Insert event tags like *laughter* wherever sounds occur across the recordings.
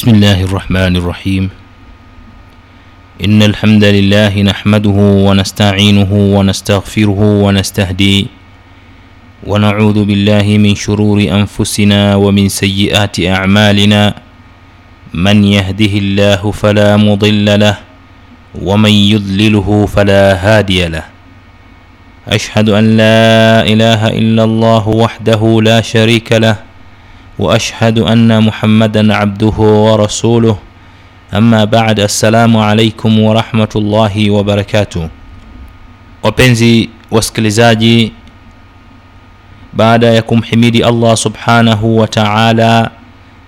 بسم الله الرحمن الرحيم إن الحمد لله نحمده ونستعينه ونستغفره ونستهديه ونعوذ بالله من شرور أنفسنا ومن سيئات أعمالنا من يهده الله فلا مضل له ومن يضلله فلا هادي له أشهد أن لا إله إلا الله وحده لا شريك له واشهد ان محمدا عبده ورسوله اما بعد السلام alaikum warahmatullahi wabarakatuh wapenzi wasikilizaji baada ya kumhimidi allah subhanahu wa taala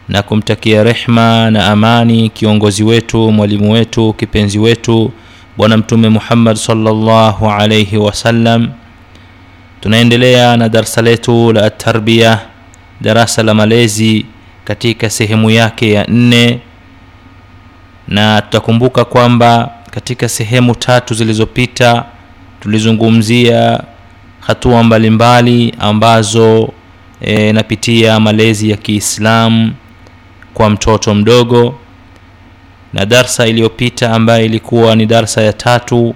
na kumtakia rehma na amani kiongozi wetu mwalimu wetu kipenzi wetu bwana mtume muhammad salllahu alaihi wasallam tunaendelea na darsa letu la tarbiya darasa la malezi katika sehemu yake ya nne. Na tutakumbuka kwamba katika sehemu tatu zilizopita tulizungumzia hatua mbalimbali ambazo e, napitia malezi ya kiislamu kwa mtoto mdogo. Na darsa iliyopita ambayo ilikuwa ni darsa ya tatu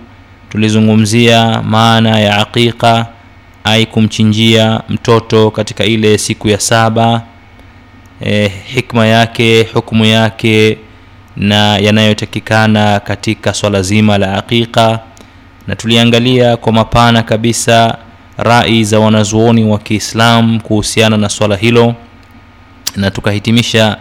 tulizungumzia maana ya aqiqa ai kumchinjia mtoto katika ile siku ya saba. E, hikma yake hukumu yake na yanayotakikana katika swala zima la aqiqa. Na tuliangalia kwa mapana kabisa rai za wanazuoni wa kiislam kuhusiana na swala hilo. Na tukahitimisha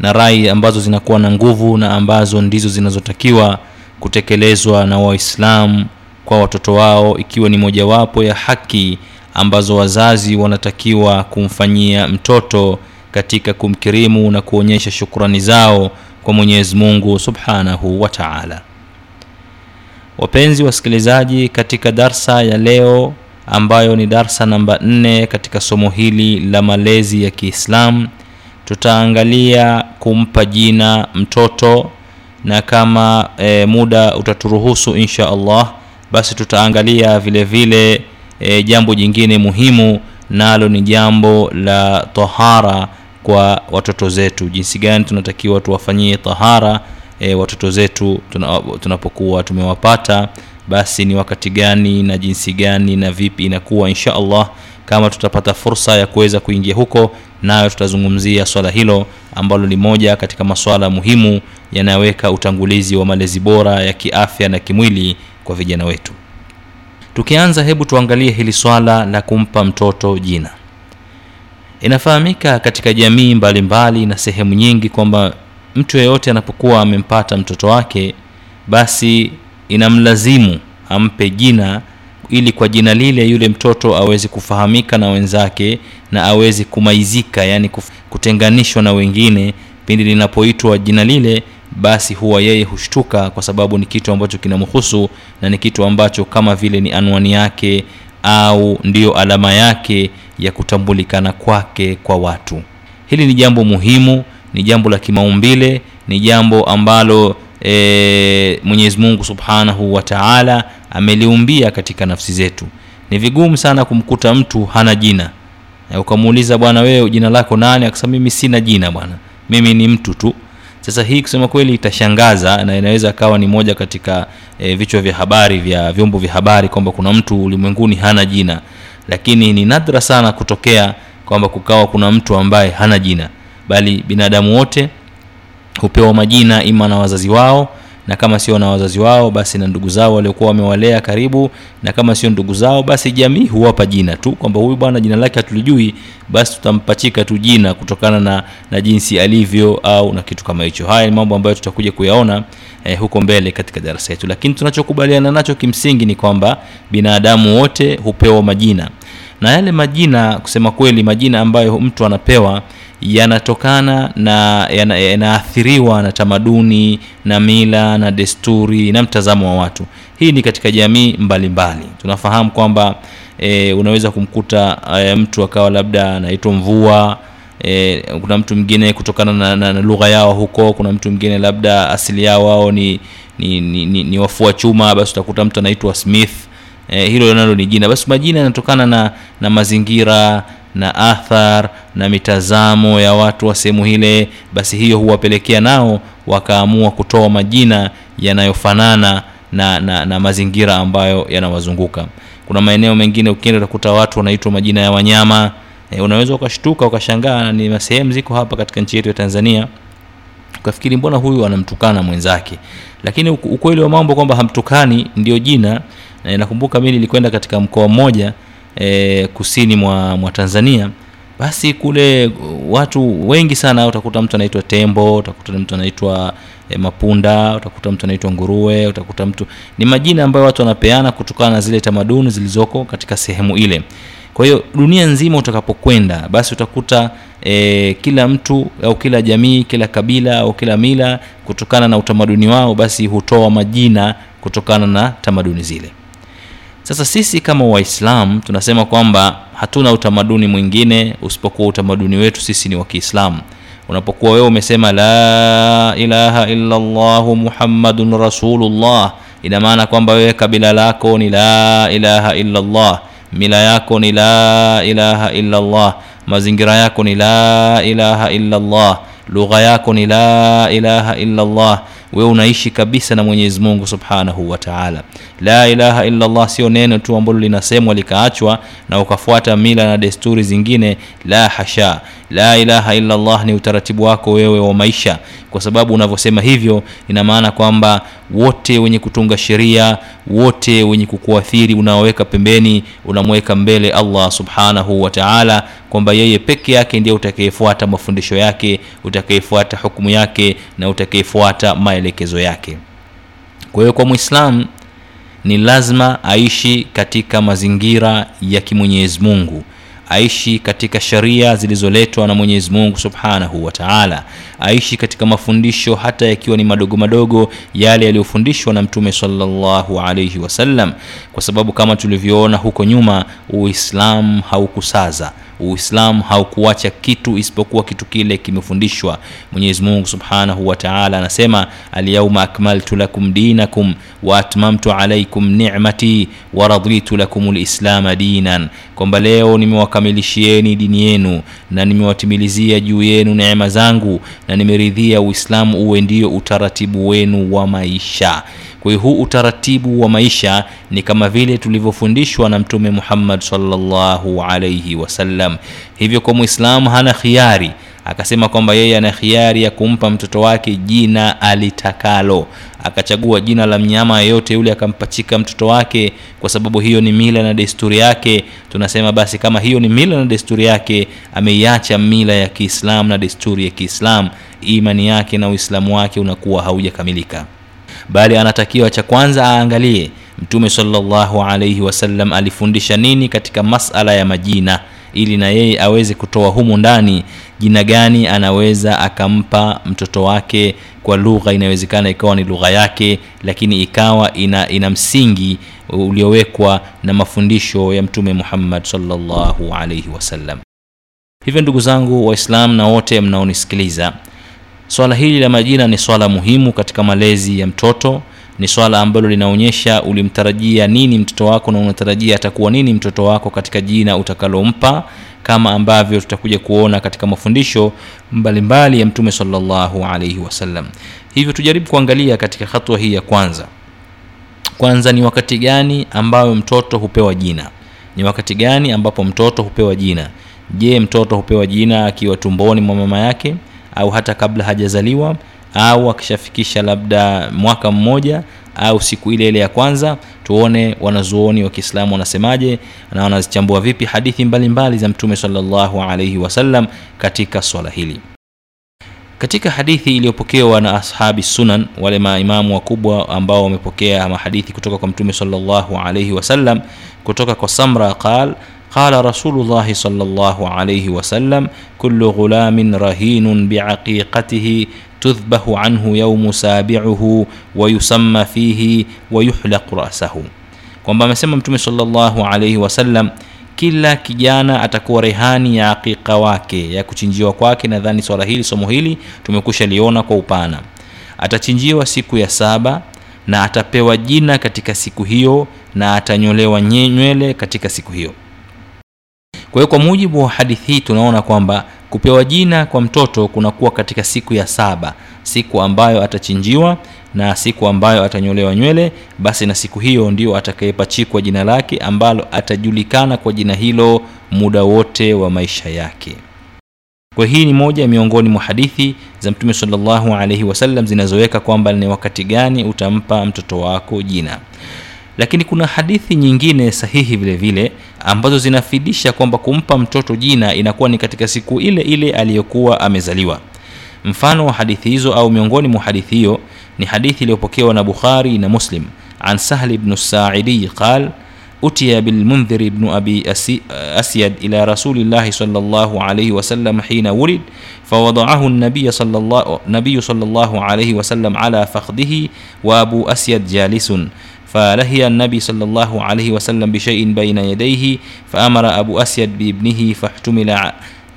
na rai ambazo zinakuwa na nguvu na ambazo ndizo zinazotakiwa kutekelezwa na waislamu kwa watoto wao ikiwa ni mojawapo ya haki ambazo wazazi wanatakiwa kumfanyia mtoto katika kumkirimu na kuonyesha shukrani zao kwa mwenyezi mungu subhanahu wa taala. Wapenzi wasikilizaji katika darsa ya leo ambayo ni darsa namba nne katika somo hili la malezi ya kiislamu tutaangalia kumpa jina mtoto na kama e, muda utaturuhusu insha allah basi tutaangalia vile vile e, jambo jingine muhimu. Nalo ni jambo la tahara kwa watoto zetu. Jinsi gani tunatakiwa tuwafanyie tahara e, watoto zetu tunapokuwa tumewapata. Basi ni wakati gani na jinsi gani na vipi inakuwa insha allah. Kama tutapata fursa ya kuweza kuingia huko nayo tutazungumzia swala hilo ambalo ni moja katika maswala muhimu yanayoweka utangulizi wa malezi bora ya kiafya na kimwili kwa vijana wetu. Tukianza hebu tuangalie hili swala la kumpa mtoto jina. Inafahamika katika jamii mbalimbali mbali na sehemu nyingi kwamba mtu yeyote anapokuwa amempata mtoto wake basi inamlazimu ampe jina ili kwa jina lile yule mtoto aweze kufahamika na wenzake na aweze kumaizika yani kutenganishwa na wengine pindi linapoitwa jina lile basi huwa yeye hushtuka kwa sababu ni kitu ambacho kinamhusu na ni kitu ambacho kama vile ni anwani yake au ndiyo alama yake ya kutambulikana kwake kwa watu. Hili ni jambo muhimu ni jambo la kimaumbile ni jambo ambalo e, mwenyezi mungu subhanahu wa taala ameliumbia katika nafsi zetu. Ni vigumu sana kumkuta mtu hana jina. Ukamuuliza bwana wewe jina lako nani? Akasema mimi sina jina bwana. Mimi ni mtu tu sasa hii kusema kweli itashangaza na inaweza kawa ni moja katika e, vichwa vya habari vya vyombo vya habari kwamba kuna mtu ulimwenguni hana jina. Lakini ni nadra sana kutokea kwamba kukawa kuna mtu ambaye hana jina. Bali binadamu wote hupewa majina ima na wazazi wao na kama sio na wazazi wao basi na ndugu zao waliokuwa wamewalea karibu. Na kama sio ndugu zao basi jamii huwapa jina tu kwamba huyu bwana jina lake hatulijui basi tutampachika tu jina kutokana na, na jinsi alivyo au na kitu kama hicho. Haya ni mambo ambayo tutakuja kuyaona eh, huko mbele katika darasa yetu. Lakini tunachokubaliana nacho kimsingi ni kwamba binadamu wote hupewa majina. Na yale majina kusema kweli majina ambayo mtu anapewa yanatokana na yanaathiriwa na tamaduni na mila na desturi na mtazamo wa watu. Hii ni katika jamii mbalimbali. Mbali. tunafahamu kwamba e, unaweza kumkuta e, mtu akawa labda anaitwa mvua e, kuna mtu mwingine kutokana na, na, na lugha yao huko kuna mtu mwingine labda asili yao wao ni, ni, ni, ni, ni wafua chuma basi utakuta mtu anaitwa smith. E, hilo nalo ni jina. Basi majina yanatokana na, na mazingira na athar na mitazamo ya watu wa sehemu hile basi hiyo huwapelekea nao wakaamua kutoa majina yanayofanana na, na, na mazingira ambayo yanawazunguka. Kuna maeneo mengine ukienda utakuta watu wanaitwa majina ya wanyama. E, unaweza ukashtuka ukashangaa ni sehemu ziko hapa katika nchi yetu ya tanzania. Ukafikiri mbona huyu anamtukana mwenzake? Lakini ukweli wa mambo kwamba hamtukani ndio jina. E, nakumbuka mi nilikwenda katika mkoa mmoja e, kusini mwa, mwa tanzania basi kule watu wengi sana utakuta mtu anaitwa tembo utakuta mtu anaitwa e, mapunda utakuta mtu anaitwa nguruwe utakuta mtu ni majina ambayo watu wanapeana kutokana na zile tamaduni zilizoko katika sehemu ile. Kwa hiyo dunia nzima utakapokwenda basi utakuta e, kila mtu au kila jamii kila kabila au kila mila kutokana na utamaduni wao basi hutoa majina kutokana na tamaduni zile sasa sisi kama waislamu tunasema kwamba hatuna utamaduni mwingine usipokuwa utamaduni wetu sisi ni wa kiislamu. Unapokuwa wewe umesema la ilaha illa llahu muhammadun rasulullah ina maana kwamba wewe kabila lako ni la ilaha illa llah mila yako ni la ilaha illa llah mazingira yako ni la ilaha illa llah lugha yako ni la ilaha illa llah wewe unaishi kabisa na mwenyezi mungu subhanahu wa taala. La ilaha illallah sio neno tu ambalo linasemwa likaachwa na ukafuata mila na desturi zingine. La hasha. La ilaha illallah ni utaratibu wako wewe wa maisha kwa sababu unavyosema hivyo ina maana kwamba wote wenye kutunga sheria wote wenye kukuathiri unaoweka pembeni unamweka mbele allah subhanahu wa taala kwamba yeye peke yake ndiye utakayefuata mafundisho yake utakayefuata hukumu yake na utakayefuata maelekezo yake. Kwa hiyo kwa mwislamu ni lazima aishi katika mazingira ya kimwenyezi mungu aishi katika sharia zilizoletwa na mwenyezi mungu subhanahu wa taala aishi katika mafundisho hata yakiwa ni madogo madogo yale yaliyofundishwa na mtume salllahu alaihi wasallam kwa sababu kama tulivyoona huko nyuma uislamu haukusaza uislamu haukuacha kitu isipokuwa kitu kile kimefundishwa. Mwenyezi mungu subhanahu wa taala anasema alyauma akmaltu lakum dinakum waatmamtu alaikum nicmati waraditu lakum lislama dinan. Kwamba leo nimewakamilishieni dini yenu na nimewatimilizia juu yenu neema zangu na nimeridhia uislamu uwe ndio utaratibu wenu wa maisha kwa hiyo huu utaratibu wa maisha ni kama vile tulivyofundishwa na mtume muhammad salllahu alaihi wasallam. Hivyo kwa mwislamu hana khiari. Akasema kwamba yeye ana khiari ya kumpa mtoto wake jina alitakalo. Akachagua jina la mnyama yeyote yule akampachika mtoto wake kwa sababu hiyo ni mila na desturi yake. Tunasema basi kama hiyo ni mila na desturi yake ameiacha mila ya kiislamu na desturi ya kiislamu imani yake na uislamu wake unakuwa haujakamilika bali anatakiwa cha kwanza aangalie mtume salllahu alaihi wasallam alifundisha nini katika masala ya majina ili na yeye aweze kutoa humu ndani jina gani anaweza akampa mtoto wake kwa lugha inawezekana ikawa ni lugha yake lakini ikawa ina, ina msingi uliowekwa na mafundisho ya mtume muhammad salllahu alaihi wasallam. Hivyo ndugu zangu waislam na wote mnaonisikiliza swala hili la majina ni swala muhimu katika malezi ya mtoto. Ni swala ambalo linaonyesha ulimtarajia nini mtoto wako na unatarajia atakuwa nini mtoto wako katika jina utakalompa kama ambavyo tutakuja kuona katika mafundisho mbalimbali ya mtume salllahu alaihi wasallam hivyo tujaribu kuangalia katika hatua hii ya kwanza. Kwanza ni wakati gani ambayo mtoto hupewa jina? Ni wakati gani ambapo mtoto hupewa jina? Je mtoto hupewa jina akiwa tumboni mwa mama yake au hata kabla hajazaliwa au akishafikisha labda mwaka mmoja au siku ile ile ya kwanza tuone wanazuoni wa kiislamu wanasemaje na wanazichambua vipi hadithi mbalimbali mbali za mtume salllahu alaihi wasallam katika swala hili. Katika hadithi iliyopokewa na ashabi sunan wale maimamu wakubwa ambao wamepokea mahadithi kutoka kwa mtume salllahu alaihi wasallam kutoka kwa samra qal قال رسول الله صلى الله عليه وسلم كل غلام رهين بعقيقته تذبح عنه يوم سابعه ويسمى فيه ويحلق رأسه kwamba amesema mtume salllahu alaihi wasallam kila kijana atakuwa rehani ya aqiqa wake ya kuchinjiwa kwake nadhani swala hili somo hili tumekusha liona kwa upana atachinjiwa siku ya saba na atapewa jina katika siku hiyo na atanyolewa nywele katika siku hiyo kwa hiyo kwa mujibu wa hadithi hii tunaona kwamba kupewa jina kwa mtoto kunakuwa katika siku ya saba siku ambayo atachinjiwa na siku ambayo atanyolewa nywele basi na siku hiyo ndio atakayepachikwa jina lake ambalo atajulikana kwa jina hilo muda wote wa maisha yake. Kwa hii ni moja miongoni mwa hadithi za mtume salllahu alaihi wasallam zinazoweka kwamba ni wakati gani utampa mtoto wako jina lakini kuna hadithi nyingine sahihi vile vile ambazo zinafidisha kwamba kumpa mtoto jina inakuwa ni katika siku ile ile aliyokuwa amezaliwa. Mfano wa hadithi hizo au miongoni mwa hadithi hiyo ni hadithi iliyopokewa na bukhari na muslim. An sahli bnu saidi qal utiya bilmundhiri bnu abi asyad ila rasulillahi salllahu alaihi wasallam hina wulid fawadaahu nabiyu salllahu alaihi wasallam ala fakhdihi wa abu asyad jalisun. فلهي النبي صلى الله عليه وسلم بشيء بين يديه فأمر أبو أسيد بابنه فاحتمل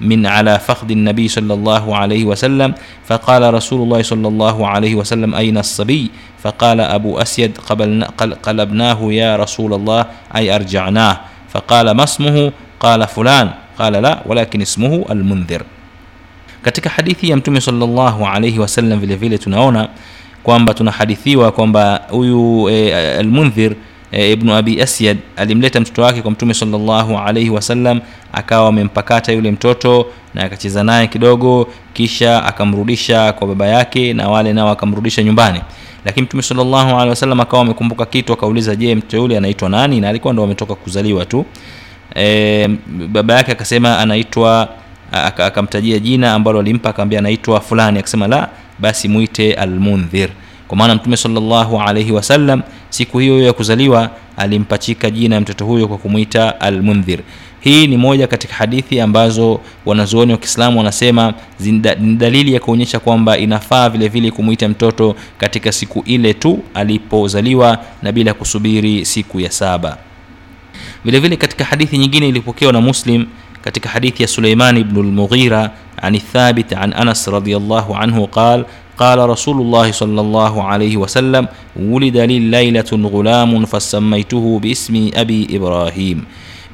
من على فخذ النبي صلى الله عليه وسلم. فقال رسول الله صلى الله عليه وسلم أين الصبي؟ فقال أبو أسيد قبلنا قلبناه يا رسول الله أي أرجعناه. فقال ما اسمه؟ قال فلان. قال لا ولكن اسمه المنذر. katika hadithi ya mtume salllahu alaihi wasallam vile vile tunaona kwamba tunahadithiwa kwamba huyu e, almundhir e, ibnu abi asyad alimleta mtoto wake kwa mtume salllahu alaihi wasallam akawa amempakata yule mtoto na akacheza naye kidogo kisha akamrudisha kwa baba yake na wale nao akamrudisha nyumbani. Lakini mtume salllahu alehi wasallam akawa amekumbuka kitu akauliza je mtoto yule anaitwa nani? Na alikuwa ndo ametoka kuzaliwa tu. E, baba yake akasema anaitwa akamtajia jina ambalo alimpa akaambia anaitwa fulani. Akasema la basi mwite almundhir. Kwa maana mtume salllahu alaihi wasallam siku hiyo ya kuzaliwa alimpachika jina ya mtoto huyo kwa kumwita almundhir. Hii ni moja katika hadithi ambazo wanazuoni wa kiislamu wanasema ni dalili ya kuonyesha kwamba inafaa vile vile kumwita mtoto katika siku ile tu alipozaliwa na bila kusubiri siku ya saba. Vile vile katika hadithi nyingine ilipokewa na muslim katika hadithi ya suleiman bnu lmughira عن الثابت عن أنس رضي الله عنه قال قال رسول الله صلى الله عليه وسلم ولد لي ليلة غلام فسميته باسم أبي إبراهيم.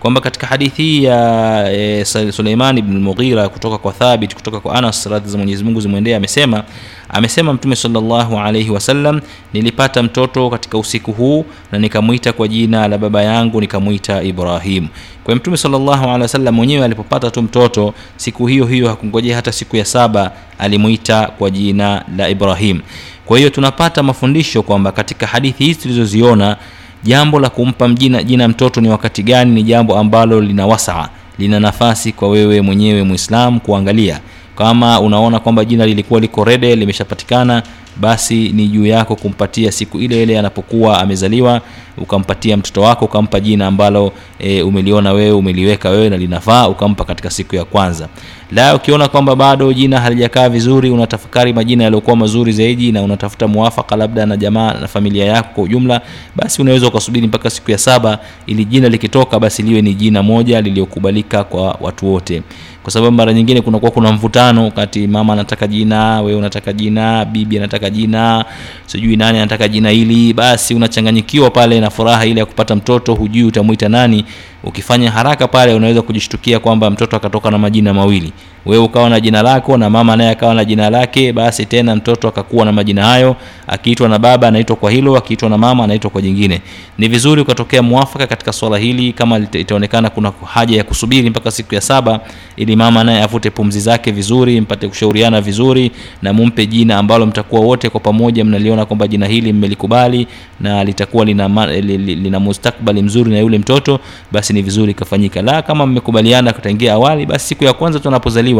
Kwamba katika hadithi hii ya e, suleiman ibn mughira kutoka kwa thabit kutoka kwa anas radhi za mwenyezi mungu zimwendee amesema amesema mtume salllahu alaihi wasallam nilipata mtoto katika usiku huu na nikamwita kwa jina la baba yangu nikamwita ibrahim. Kwa mtume salllahu alehi wasallam mwenyewe alipopata tu mtoto siku hiyo hiyo hakungojea hata siku ya saba alimwita kwa jina la ibrahim. Kwa hiyo tunapata mafundisho kwamba katika hadithi hizi tulizoziona jambo la kumpa mjina jina mtoto ni wakati gani? Ni jambo ambalo lina wasaa lina nafasi kwa wewe mwenyewe Muislamu kuangalia. Kama unaona kwamba jina lilikuwa liko rede limeshapatikana basi ni juu yako kumpatia siku ile ile anapokuwa amezaliwa ukampatia mtoto wako ukampa jina ambalo e, umeliona wewe umeliweka wewe na linafaa ukampa katika siku ya kwanza. La ukiona kwamba bado jina halijakaa vizuri unatafakari majina yaliyokuwa mazuri zaidi na unatafuta muafaka labda na jamaa na familia yako kwa ujumla basi unaweza ukasubiri mpaka siku ya saba ili jina likitoka basi liwe ni jina moja liliyokubalika kwa watu wote. Kwa sababu mara nyingine kunakuwa kuna mvutano kati mama anataka jina wewe unataka jina bibi anataka jina sijui nani anataka jina hili basi unachanganyikiwa pale na furaha ile ya kupata mtoto hujui utamwita nani. Ukifanya haraka pale unaweza kujishtukia kwamba mtoto akatoka na majina mawili wewe ukawa na jina lako na mama naye akawa na jina lake basi tena mtoto akakuwa na majina hayo akiitwa na baba anaitwa kwa hilo akiitwa na mama anaitwa kwa jingine. Ni vizuri ukatokea mwafaka katika swala hili kama itaonekana kuna haja ya kusubiri mpaka siku ya saba ili mama naye avute pumzi zake vizuri mpate kushauriana vizuri na mumpe jina ambalo mtakuwa wote kwa pamoja mnaliona kwamba jina hili mmelikubali na litakuwa lina, lina mustakbali mzuri na yule mtoto basi ni vizuri ikafanyika la kama mmekubaliana kutangia awali basi siku ya kwanza tunapozaliwa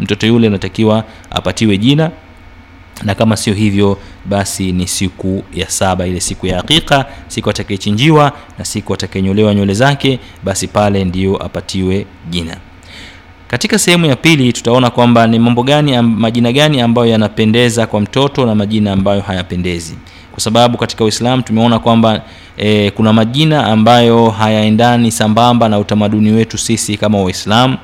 mtoto yule anatakiwa apatiwe jina na kama sio hivyo basi ni siku ya saba ile siku ya hakika siku atakayechinjiwa na siku atakayenyolewa nywele zake basi pale ndiyo apatiwe jina. Katika sehemu ya pili tutaona kwamba ni mambo gani majina gani ambayo yanapendeza kwa mtoto na majina ambayo hayapendezi. Kwa sababu katika uislamu tumeona kwamba e, kuna majina ambayo hayaendani sambamba na utamaduni wetu sisi kama waislamu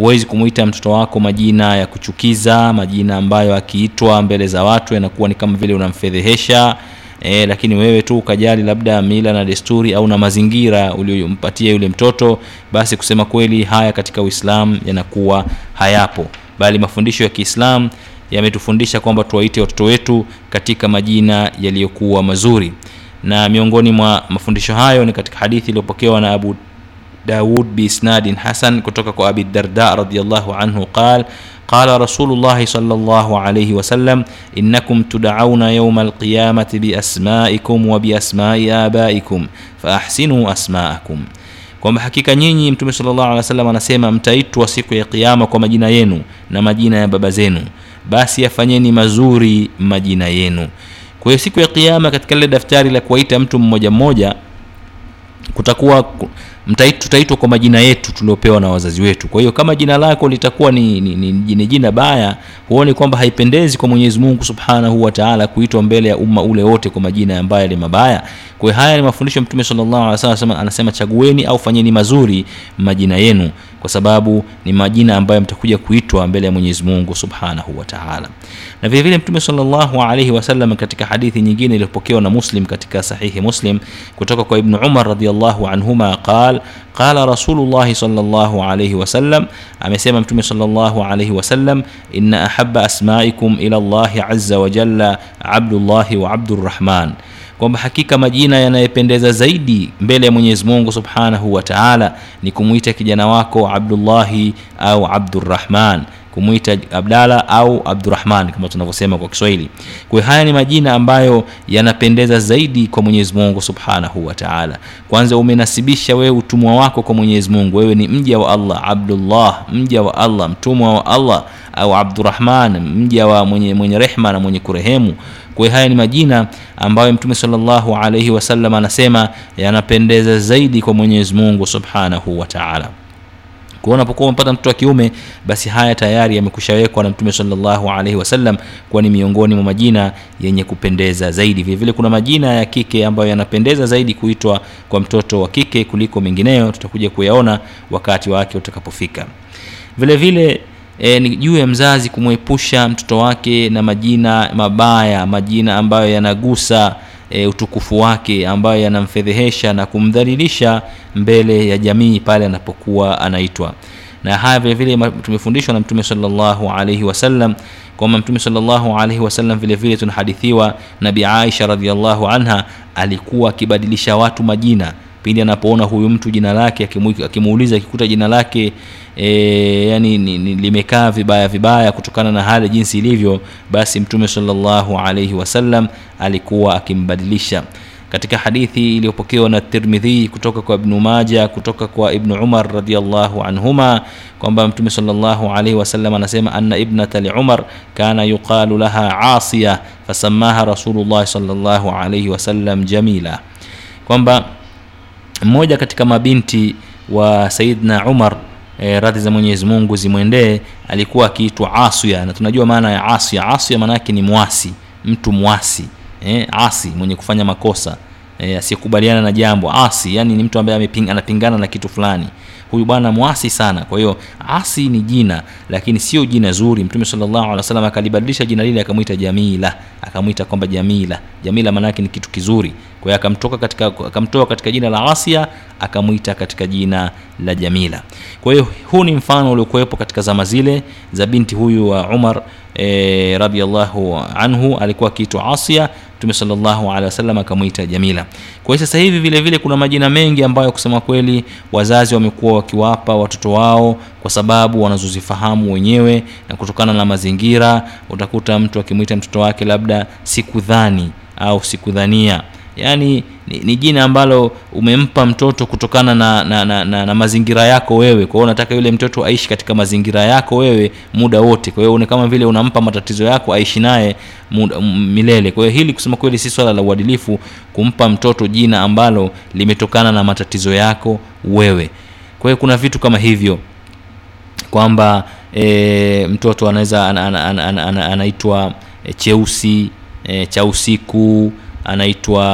huwezi kumwita mtoto wako majina ya kuchukiza majina ambayo akiitwa mbele za watu yanakuwa ni kama vile unamfedhehesha e, lakini wewe tu ukajali labda mila na desturi au na mazingira uliompatia yule mtoto basi kusema kweli haya katika uislamu yanakuwa hayapo. Bali mafundisho ya kiislam yametufundisha kwamba tuwaite watoto wetu katika majina yaliyokuwa mazuri. Na miongoni mwa mafundisho hayo ni katika hadithi iliyopokewa na abu daud biisnadin hasan kutoka kwa abi darda radiallahu anhu qal قال رسول الله صلى الله عليه وسلم إنكم تدعون يوم القيامة بأسمائكم وبأسماء آبائكم فأحسنوا أسماءكم kwamba hakika nyinyi mtume salllah alih wasallam anasema mtaitwa siku ya kiama kwa majina yenu na majina ya baba zenu basi yafanyeni mazuri majina yenu kwa hiyo siku ya kiama katika lile daftari la kuwaita mtu mmoja mmoja kutakuwa tutaitwa kwa majina yetu tuliopewa na wazazi wetu. Kwa hiyo kama jina lako litakuwa ni, ni, ni, ni jina baya huoni kwamba haipendezi kwa mwenyezi mungu subhanahu wataala kuitwa mbele ya umma ule wote kwa majina ambayo ni mabaya kwa haya ni mafundisho mtume sallallahu alaihi wasallam anasema chagueni au fanyeni mazuri majina yenu kwa sababu ni majina ambayo mtakuja kuitwa mbele ya mwenyezi mungu subhanahu wataala na vile vile mtume sallallahu alaihi wasallam katika hadithi nyingine iliyopokewa na muslim katika sahihi muslim kutoka kwa ibnu umar radhiyallahu anhuma qal qala rasulullahi sallallahu alaihi wasallam amesema mtume sallallahu alaihi wasallam inna ahaba asmaikum ila llahi aza wajalla abdullahi wa abdurrahman kwamba hakika majina yanayopendeza zaidi mbele ya mwenyezi mungu subhanahu wa taala ni kumwita kijana wako abdullahi au abdurrahman kumwita abdala au abdurahman kama tunavyosema kwa kiswahili. Kwa haya ni majina ambayo yanapendeza zaidi kwa mwenyezi mungu subhanahu wa taala. Kwanza umenasibisha wewe utumwa wako kwa mwenyezi mungu. Wewe ni mja wa allah abdullah mja wa allah mtumwa wa allah au abdurahman mja wa mwenye, mwenye rehma na mwenye kurehemu. Kwa haya ni majina ambayo mtume salllahu alaihi wasallam anasema yanapendeza zaidi kwa mwenyezi mungu subhanahu wa taala. Kwa unapokuwa umepata mtoto wa kiume basi haya tayari yamekushawekwa na mtume salllahu alaihi wasallam kuwa ni miongoni mwa majina yenye kupendeza zaidi. Vile vile kuna majina ya kike ambayo yanapendeza zaidi kuitwa kwa mtoto wa kike kuliko mengineyo tutakuja kuyaona wakati wake utakapofika. Vile e, ni juu ya mzazi kumwepusha mtoto wake na majina mabaya majina ambayo yanagusa e, utukufu wake ambayo yanamfedhehesha na kumdhalilisha mbele ya jamii pale anapokuwa anaitwa. Na haya vile vile tumefundishwa na mtume salllahu alaihi wasallam kwamba mtume salllahu alaihi wasallam vile vile tunahadithiwa nabi aisha radiallahu anha alikuwa akibadilisha watu majina pindi anapoona huyu mtu jina lake akimuuliza akikuta jina lake e, yani ni, ni, limekaa vibaya vibaya kutokana na hali jinsi ilivyo basi mtume salllahu alaihi wasallam alikuwa akimbadilisha. Katika hadithi iliyopokewa na tirmidhi kutoka kwa ibnu maja kutoka kwa ibnu umar radiallahu anhuma kwamba mtume salllahu alaihi wasallam anasema anna ibnata liumar kana yuqalu laha asiya fasamaha rasulullahi salllahu alaihi wasallam jamila. Kwamba mmoja katika mabinti wa saidna umar e, radhi za mwenyezi mungu zimwendee alikuwa akiitwa asya na tunajua maana ya asya asya maana ni mwasi mtu mwasi e, asi mwenye kufanya makosa e, asiyekubaliana na jambo. Asi yani ni mtu ambaye anapingana na kitu fulani. Huyu bwana mwasi sana. Kwa hiyo asi ni jina lakini sio jina zuri. Mtume wasallam akalibadilisha jina lile akamwita jamila. Akamwita kwamba jamila. Jamila maanaake ni kitu kizuri kwa hiyo akamtoka katika akamtoa katika jina la asia akamwita katika jina la jamila. Kwa hiyo huu ni mfano uliokuwepo katika zama zile za binti huyu wa umar e, radiallahu anhu alikuwa akiitwa asia mtume salllahu alehi wasallam akamwita jamila. Kwa hiyo sasa hivi vile vile kuna majina mengi ambayo kusema kweli wazazi wamekuwa wakiwapa watoto wao kwa sababu wanazozifahamu wenyewe na kutokana na mazingira utakuta mtu akimwita mtoto wake labda sikudhani au sikudhania yaani ni, ni jina ambalo umempa mtoto kutokana na, na, na, na, na mazingira yako wewe. Kwa hiyo unataka yule mtoto aishi katika mazingira yako wewe muda wote. Kwa hiyo ni kama vile unampa matatizo yako aishi naye milele. Kwa hiyo hili kusema kweli si swala la uadilifu kumpa mtoto jina ambalo limetokana na matatizo yako wewe. Kwa hiyo kuna vitu kama hivyo kwamba e, mtoto anaweza anaitwa an, an, an, an, ana e, cheusi e, cha usiku anaitwa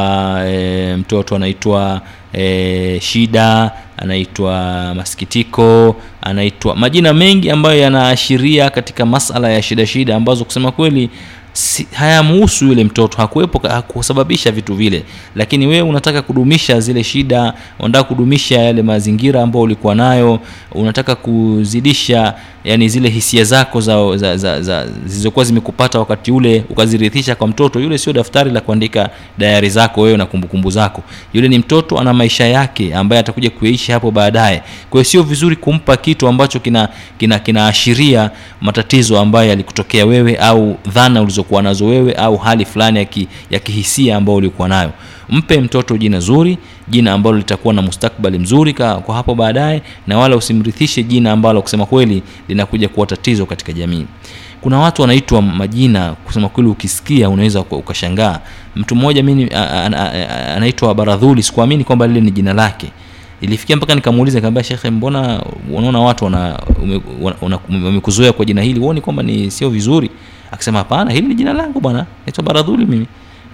e, mtoto anaitwa e, shida anaitwa masikitiko anaitwa majina mengi ambayo yanaashiria katika masala ya shida shida ambazo kusema kweli si, hayamuhusu yule mtoto hakuwepo hakusababisha vitu vile. Lakini wewe unataka kudumisha zile shida unataka kudumisha yale mazingira ambayo ulikuwa nayo unataka kuzidisha yani zile hisia zako za, za, za, za zilizokuwa zimekupata wakati ule ukazirithisha kwa mtoto yule sio daftari la kuandika dayari zako wewe na kumbukumbu zako. Yule ni mtoto ana maisha yake ambaye atakuja kuyaishi hapo baadaye. Kwa hiyo sio vizuri kumpa kitu ambacho kina kina kinaashiria matatizo ambayo yalikutokea wewe au dhana ulizokuwa nazo wewe au hali fulani ya, ki, ya kihisia ambayo ulikuwa nayo mpe mtoto jina zuri jina ambalo litakuwa na mustakbali mzuri kwa hapo baadaye na wala usimrithishe jina ambalo kusema kweli linakuja kuwa tatizo katika jamii. Kuna watu wanaitwa majina kusema kweli ukisikia unaweza ukashangaa. Mtu mmoja mimi anaitwa baradhuli sikuamini kwamba lile ni jina lake. Ilifikia mpaka nikamuuliza nikamwambia shekhe mbona unaona watu wamekuzoea kwa jina hili? Huoni kwamba ni sio vizuri? Akasema hapana hili ni jina langu bwana naitwa baradhuli mimi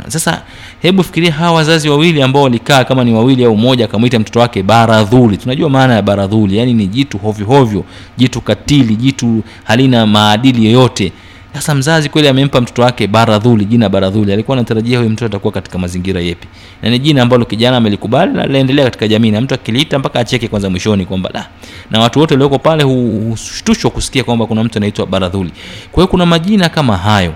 sasa hebu fikiria hawa wazazi wawili ambao walikaa kama ni wawili au mmoja akamwita mtoto wake baradhuli tunajua maana ya baradhuli yani ni jitu hovyo hovyo jitu katili jitu halina maadili yoyote. Sasa mzazi kweli amempa mtoto wake baradhuli jina baradhuli alikuwa anatarajia huyu mtoto atakuwa katika mazingira yepi. Na ni jina ambalo kijana amelikubali na linaendelea katika jamii na mtu akiliita mpaka acheke kwanza mwishoni kwamba la na watu wote walioko pale hushtushwa kusikia kwamba kuna mtu anaitwa baradhuli kwa hiyo kuna majina kama hayo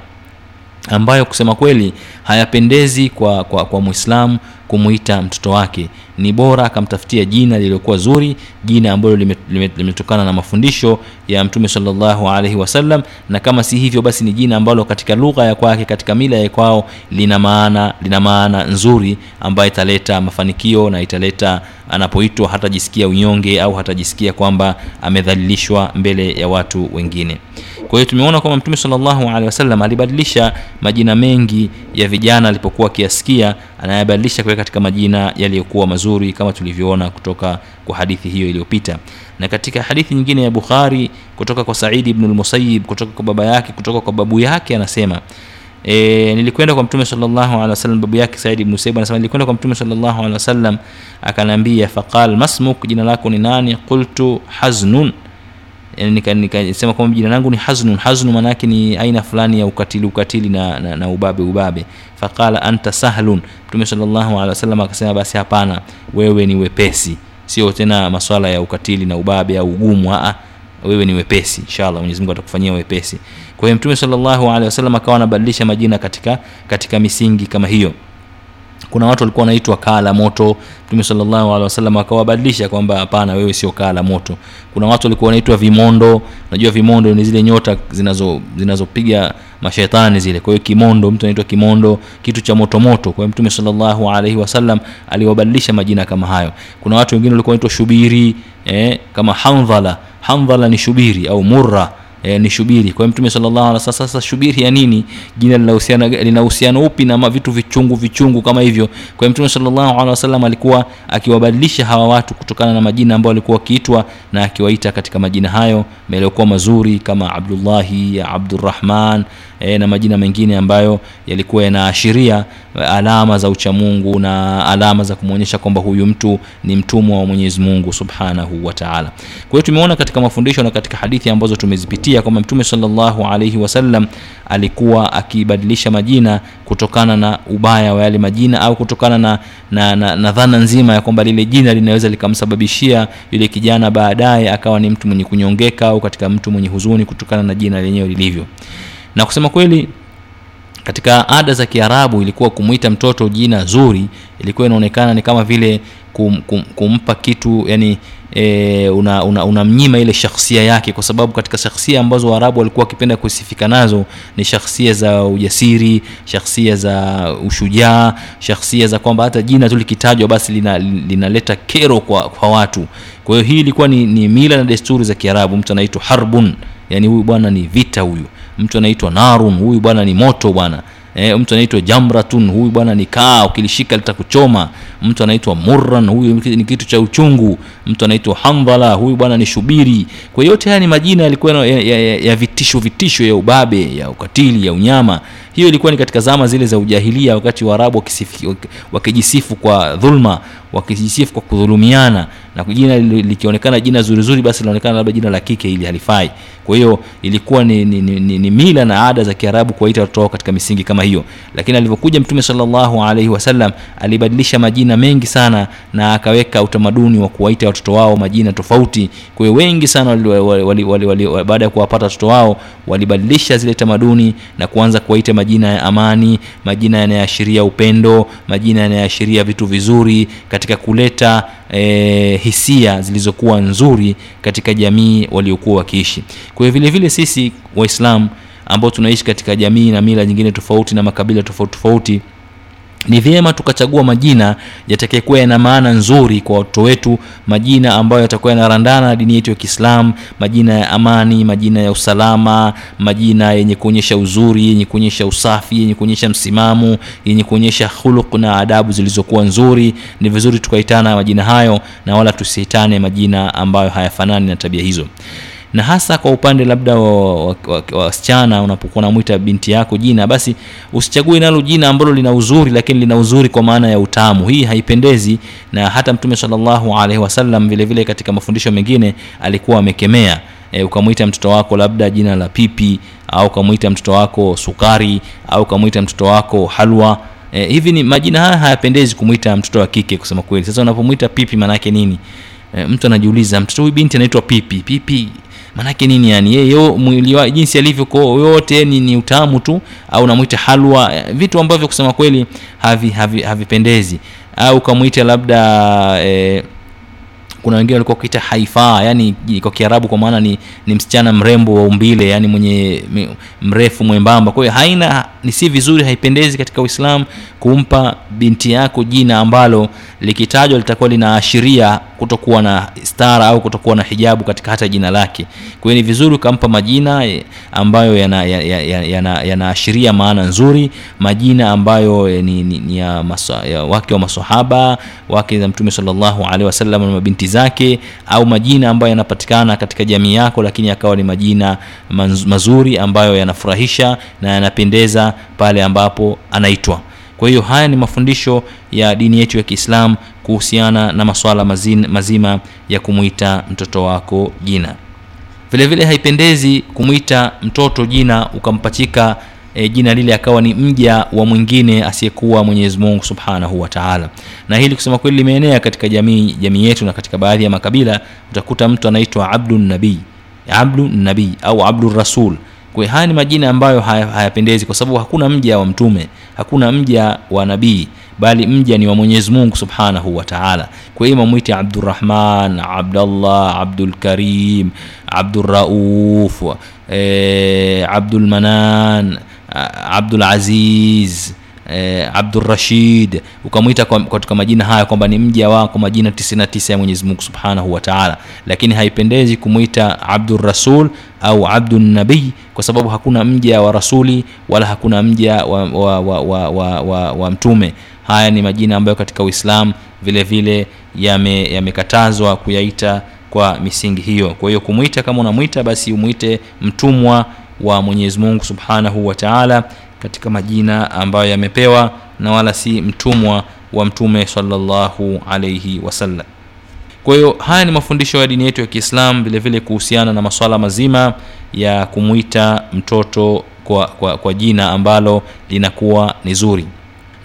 ambayo kusema kweli hayapendezi kwa, kwa, kwa mwislamu kumuita mtoto wake. Ni bora akamtafutia jina lililokuwa zuri jina ambalo limetokana lime, lime na mafundisho ya mtume salllahu alaihi wasallam na kama si hivyo basi ni jina ambalo katika lugha ya kwake katika mila ya kwao lina maana lina maana nzuri ambayo italeta mafanikio na italeta anapoitwa hatajisikia unyonge au hatajisikia kwamba amedhalilishwa mbele ya watu wengine kwa hiyo tumeona kwamba mtume salllahu alehi wasallam alibadilisha majina mengi ya vijana alipokuwa akiyasikia, anayabadilisha kuweka katika majina yaliyokuwa mazuri kama tulivyoona kutoka kwa hadithi hiyo iliyopita. Na katika hadithi nyingine ya bukhari kutoka kwa saidi bnulmusayib kutoka kwa baba yake kutoka kwa babu yake anasema e, nilikwenda kwa mtume sallallahu alaihi babu yake Said ibn anasema nilikwenda kwa mtume sallallahu alaihi faqal masmuk jina lako ni nani? Qultu haznun nikasema nika, nika kwamba jina langu ni haznun. Haznu maana yake ni aina fulani ya ukatili ukatili na, na, na ubabe ubabe. Faqala anta sahlun. Mtume sallallahu alaihi wasallam akasema basi hapana wewe ni wepesi. Sio tena maswala ya ukatili na ubabe au ugumu a wewe ni wepesi. Inshallah Mwenyezi Mungu atakufanyia wepesi. Kwa hiyo mtume sallallahu alaihi wasallam akawa anabadilisha majina katika katika misingi kama hiyo kuna watu walikuwa wanaitwa kaa la moto. Mtume sallallahu akawabadilisha kwamba hapana wewe sio kaa la moto. Kuna watu walikuwa wanaitwa vimondo. Najua vimondo ni zile nyota zinazo zinazopiga mashetani zile. Kwa hiyo kimondo mtu anaitwa kimondo kitu cha moto moto. Kwa hiyo mtume sallallahu alaihi wasallam aliwabadilisha majina kama hayo. Kuna watu wengine walikuwa wanaitwa shubiri eh, kama handhala handhala ni shubiri au murra e, ni shubiri. Kwa hiyo mtume sallallahu alaihi wasallam sasa shubiri ya nini? Jina linahusiana lina uhusiano upi na vitu vichungu vichungu kama hivyo? Kwa hiyo mtume sallallahu alaihi wasallam alikuwa akiwabadilisha hawa watu kutokana na majina ambayo walikuwa wakiitwa na akiwaita katika majina hayo yaliyokuwa mazuri kama abdullahi abdurrahman e, na majina mengine ambayo yalikuwa yanaashiria alama za uchamungu na alama za kumwonyesha kwamba huyu mtu ni mtumwa wa mwenyezi mungu subhanahu wa taala. Kwa hiyo tumeona katika mafundisho na katika hadithi ambazo tumezipitia kwamba mtume salllahu alaihi wasallam alikuwa akibadilisha majina kutokana na ubaya wa yale majina au kutokana na, na, na, na dhana nzima ya kwamba lile jina linaweza likamsababishia yule kijana baadaye akawa ni mtu mwenye kunyongeka au katika mtu mwenye huzuni kutokana na jina lenyewe lilivyo na kusema kweli katika ada za kiarabu ilikuwa kumwita mtoto jina zuri ilikuwa inaonekana ni kama vile kum, kum, kumpa kitu yani e, unamnyima una, una ile shakhsia yake kwa sababu katika shakhsia ambazo waarabu walikuwa wakipenda kusifika nazo ni shakhsia za ujasiri shakhsia za ushujaa shakhsia za kwamba hata jina tu likitajwa basi linaleta lina kero kwa, kwa watu. Kwa hiyo hii ilikuwa ni, ni mila na desturi za kiarabu. Mtu anaitwa harbun yani huyu bwana ni vita huyu mtu anaitwa narun huyu bwana ni moto bwana. E, mtu anaitwa jamratun huyu bwana ni kaa ukilishika litakuchoma. Mtu anaitwa murran huyu ni kitu cha uchungu. Mtu anaitwa handhala, huyu bwana ni shubiri. Kwa yote haya ni majina yalikuwa ya, ya, ya, vitisho vitisho ya ubabe ya ukatili ya unyama. Hiyo ilikuwa ni katika zama zile za ujahilia wakati waarabu wakijisifu kwa dhulma wakijisifu kwa kudhulumiana na jina likionekana jina zuri zuri basi linaonekana labda jina la kike ili halifai. Kwa hiyo ilikuwa ni, ni, ni, ni, mila na ada za kiarabu kuwaita watoto wao katika misingi kama hiyo. Lakini alivyokuja mtume sallallahu alaihi wasallam alibadilisha majina mengi sana na akaweka utamaduni wa kuwaita watoto wao majina tofauti. Kwa hiyo wengi sana baada ya kuwapata watoto wao walibadilisha zile tamaduni na kuanza kuwaita majina ya amani majina yanayoashiria upendo majina yanayoashiria vitu vizuri katika kuleta e, hisia zilizokuwa nzuri katika jamii waliokuwa wakiishi. Kwa hiyo vile vile sisi waislamu ambao tunaishi katika jamii na mila nyingine tofauti na makabila tofauti tofauti ni vyema tukachagua majina yatakayekuwa yana maana nzuri kwa watoto wetu majina ambayo yatakuwa yanarandana na dini yetu ya Kiislamu, majina ya amani majina ya usalama majina yenye kuonyesha uzuri yenye kuonyesha usafi yenye kuonyesha msimamo yenye kuonyesha khuluq na adabu zilizokuwa nzuri. Ni vizuri tukaitana majina hayo na wala tusiitane majina ambayo hayafanani na tabia hizo na hasa kwa upande labda wa wasichana wa, wa wasichana, unapokuwa unamwita binti yako jina basi usichague nalo jina ambalo lina uzuri lakini lina uzuri kwa maana ya utamu. Hii haipendezi na hata mtume sallallahu alaihi wasallam vile katika mafundisho mengine alikuwa amekemea. E, ukamwita mtoto wako labda jina la pipi au ukamwita mtoto wako sukari au ukamwita mtoto wako halwa. E, hivi ni majina haya hayapendezi kumwita mtoto wa kike kusema kweli. Sasa unapomwita pipi maanaake nini? E, mtu anajiuliza mtoto huyu binti anaitwa pipi? Pipi manake nini yani? Yeye mwili jinsi alivyo yote ni, ni utamu tu au namwita halwa eh, vitu ambavyo kusema kweli havi havi- havipendezi. Au ukamwita labda eh, kuna wengine walikuwa wakiita haifa yani kwa kiarabu kwa maana ni, ni msichana mrembo wa umbile yani mwenye mrefu mwembamba. Kwa hiyo haina ni si vizuri haipendezi katika uislam kumpa binti yako jina ambalo likitajwa litakuwa linaashiria kutokuwa na stara au kutokuwa na hijabu katika hata jina lake. Kwa hiyo ni vizuri ukampa majina eh, ambayo yanaashiria yana, yana, yana, maana nzuri majina ambayo eh, ni, ni, ni ya, masa, ya wake wa masahaba wake za mtume sallallahu alaihi wasallam na mabinti zake au majina ambayo yanapatikana katika jamii yako lakini yakawa ni majina mazuri ambayo yanafurahisha na yanapendeza pale ambapo anaitwa. Kwa hiyo haya ni mafundisho ya dini yetu ya kiislam kuhusiana na maswala mazima ya kumwita mtoto wako jina. Vile vile haipendezi kumwita mtoto jina ukampachika e, jina lile akawa ni mja wa mwingine asiyekuwa mwenyezi mungu subhanahu wa taala. Na hili kusema kweli limeenea katika jamii jamii yetu na katika baadhi ya makabila. Utakuta mtu anaitwa abdu nabii au abdurasul haya ni majina ambayo haya- hayapendezi kwa sababu hakuna mja wa mtume hakuna mja wa nabii bali mja ni wa mwenyezi mungu subhanahu wa taala. Kwa hiyo mamwite abdurahman abdallah abdulkarim abdurauf eh, abdulmanan abdulaziz eh, abdurashid ukamwita katika majina haya kwamba ni mja wako majina 99 ya mwenyezi mungu subhanahu wa taala. Lakini haipendezi kumwita abdurasul au abdunabii kwa sababu hakuna mja wa rasuli wala hakuna mja wa, wa, wa, wa, wa, wa, wa mtume haya ni majina ambayo katika Uislamu vile vile yamekatazwa yame kuyaita kwa misingi hiyo. Kwa hiyo kumwita kama unamwita basi umwite mtumwa wa mwenyezi mungu subhanahu wa taala katika majina ambayo yamepewa na wala si mtumwa wa mtume sallallahu alaihi wasallam kwa hiyo haya ni mafundisho ya dini yetu ya kiislam vile vile kuhusiana na maswala mazima ya kumwita mtoto kwa, kwa, kwa jina ambalo linakuwa ni zuri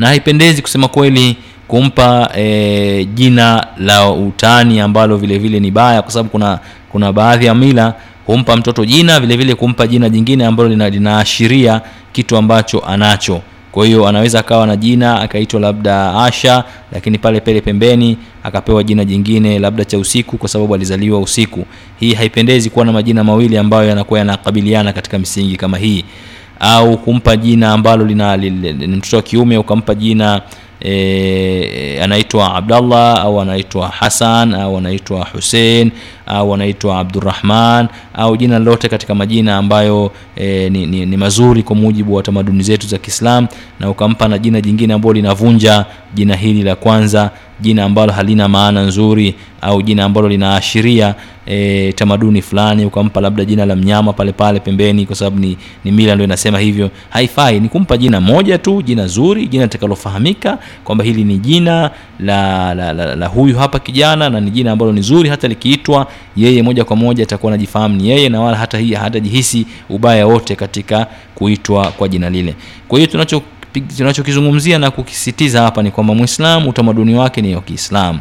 na haipendezi kusema kweli kumpa e, jina la utani ambalo vile vile ni baya kwa sababu kuna kuna baadhi ya mila humpa mtoto jina vile vile kumpa jina jingine ambalo lina- linaashiria kitu ambacho anacho. Kwa hiyo anaweza akawa na jina akaitwa labda asha lakini pale pele pembeni akapewa jina jingine labda cha usiku kwa sababu alizaliwa usiku. Hii haipendezi kuwa na majina mawili ambayo yanakuwa yanakabiliana katika misingi kama hii au kumpa jina ambalo lina li- li- ni mtoto wa kiume ukampa jina e, anaitwa abdallah au anaitwa hasan au anaitwa husein au anaitwa abdurahman au jina lolote katika majina ambayo e, ni, ni, ni mazuri kwa mujibu wa tamaduni zetu za kiislam na ukampa na jina jingine ambalo linavunja jina hili la kwanza jina ambalo halina maana nzuri au jina ambalo linaashiria e, tamaduni fulani ukampa labda jina la mnyama pale pale pembeni kwa sababu ni, ni mila ndio inasema hivyo. Haifai ni kumpa jina moja tu jina zuri jina litakalofahamika kwamba hili ni jina la, la, la, la huyu hapa kijana na ni jina ambalo ni zuri hata likiitwa yeye moja kwa moja atakuwa anajifahamu ni yeye na wala hata hii hatajihisi ubaya wote katika kuitwa kwa jina lile. Kwa hiyo tunacho tunachokizungumzia na kukisitiza hapa ni kwamba mwislamu utamaduni wake ni wa kiislamu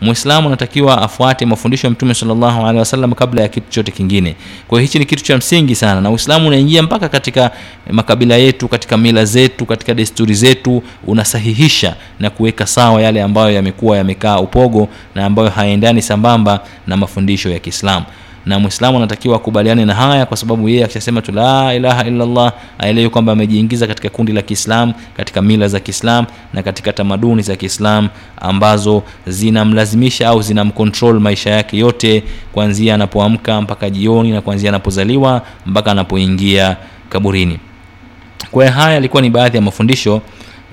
mwislamu anatakiwa afuate mafundisho ya mtume salllahu alehi wasallam kabla ya kitu chote kingine. Kwa hiyo hichi ni kitu cha msingi sana na uislamu unaingia mpaka katika makabila yetu katika mila zetu katika desturi zetu unasahihisha na kuweka sawa yale ambayo yamekuwa yamekaa upogo na ambayo hayaendani sambamba na mafundisho ya kiislamu na mwislamu anatakiwa akubaliane na haya kwa sababu yeye akishasema tu la ilaha illallah aelewe kwamba amejiingiza katika kundi la kiislam katika mila za kiislam na katika tamaduni za kiislam ambazo zinamlazimisha au zinamkontrol maisha yake yote kuanzia anapoamka mpaka jioni na kuanzia anapozaliwa mpaka anapoingia kaburini. Kwa haya yalikuwa ni baadhi ya mafundisho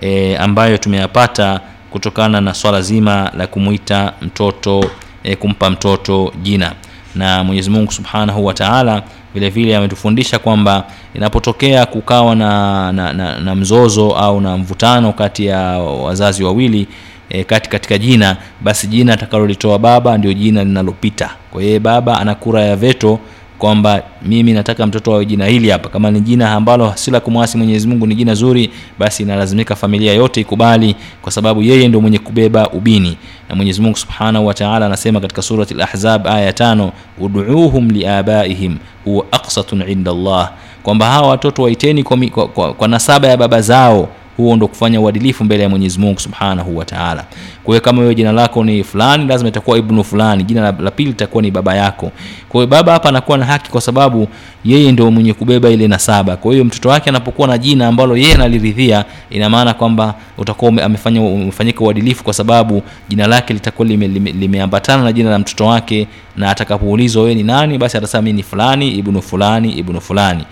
e, ambayo tumeyapata kutokana na swala zima la kumwita mtoto e, kumpa mtoto jina na mwenyezi mungu subhanahu wa taala vile ametufundisha kwamba inapotokea kukawa na, na, na, na mzozo au na mvutano kati ya wazazi wawili e, kati katika jina basi jina atakalolitoa baba ndio jina linalopita. Kwa hiyo baba ana kura ya veto kwamba mimi nataka mtoto awe jina hili hapa. Kama ni jina ambalo si la kumwasi mwenyezi mungu ni jina zuri basi inalazimika familia yote ikubali kwa sababu yeye ndio mwenye kubeba ubini. Na mwenyezi mungu subhanahu wataala anasema katika surati lahzab aya tano uduuhum liabaihim huwa aksatun inda allah. Kwamba hawa watoto waiteni kwa, kwa, kwa, kwa nasaba ya baba zao huo ndo kufanya uadilifu mbele ya mwenyezi mungu subhanahu wataala hiyo kama wewe jina lako ni fulani lazima itakuwa ibnu fulani. Jina la, la pili litakuwa ni baba yako. Kwa baba hapa anakuwa na haki kwa sababu yeye ndio mwenye kubeba ile nasaba. Kwa hiyo mtoto wake anapokuwa na jina ambalo yeye analiridhia ina maana kwamba utakuwa amefanya umefanyika uadilifu kwa sababu jina lake litakuwa limeambatana lime, lime na jina la mtoto wake na atakapoulizwa wewe ni nani basi atasema mimi ni fulani ibnu fulani ibnu fulani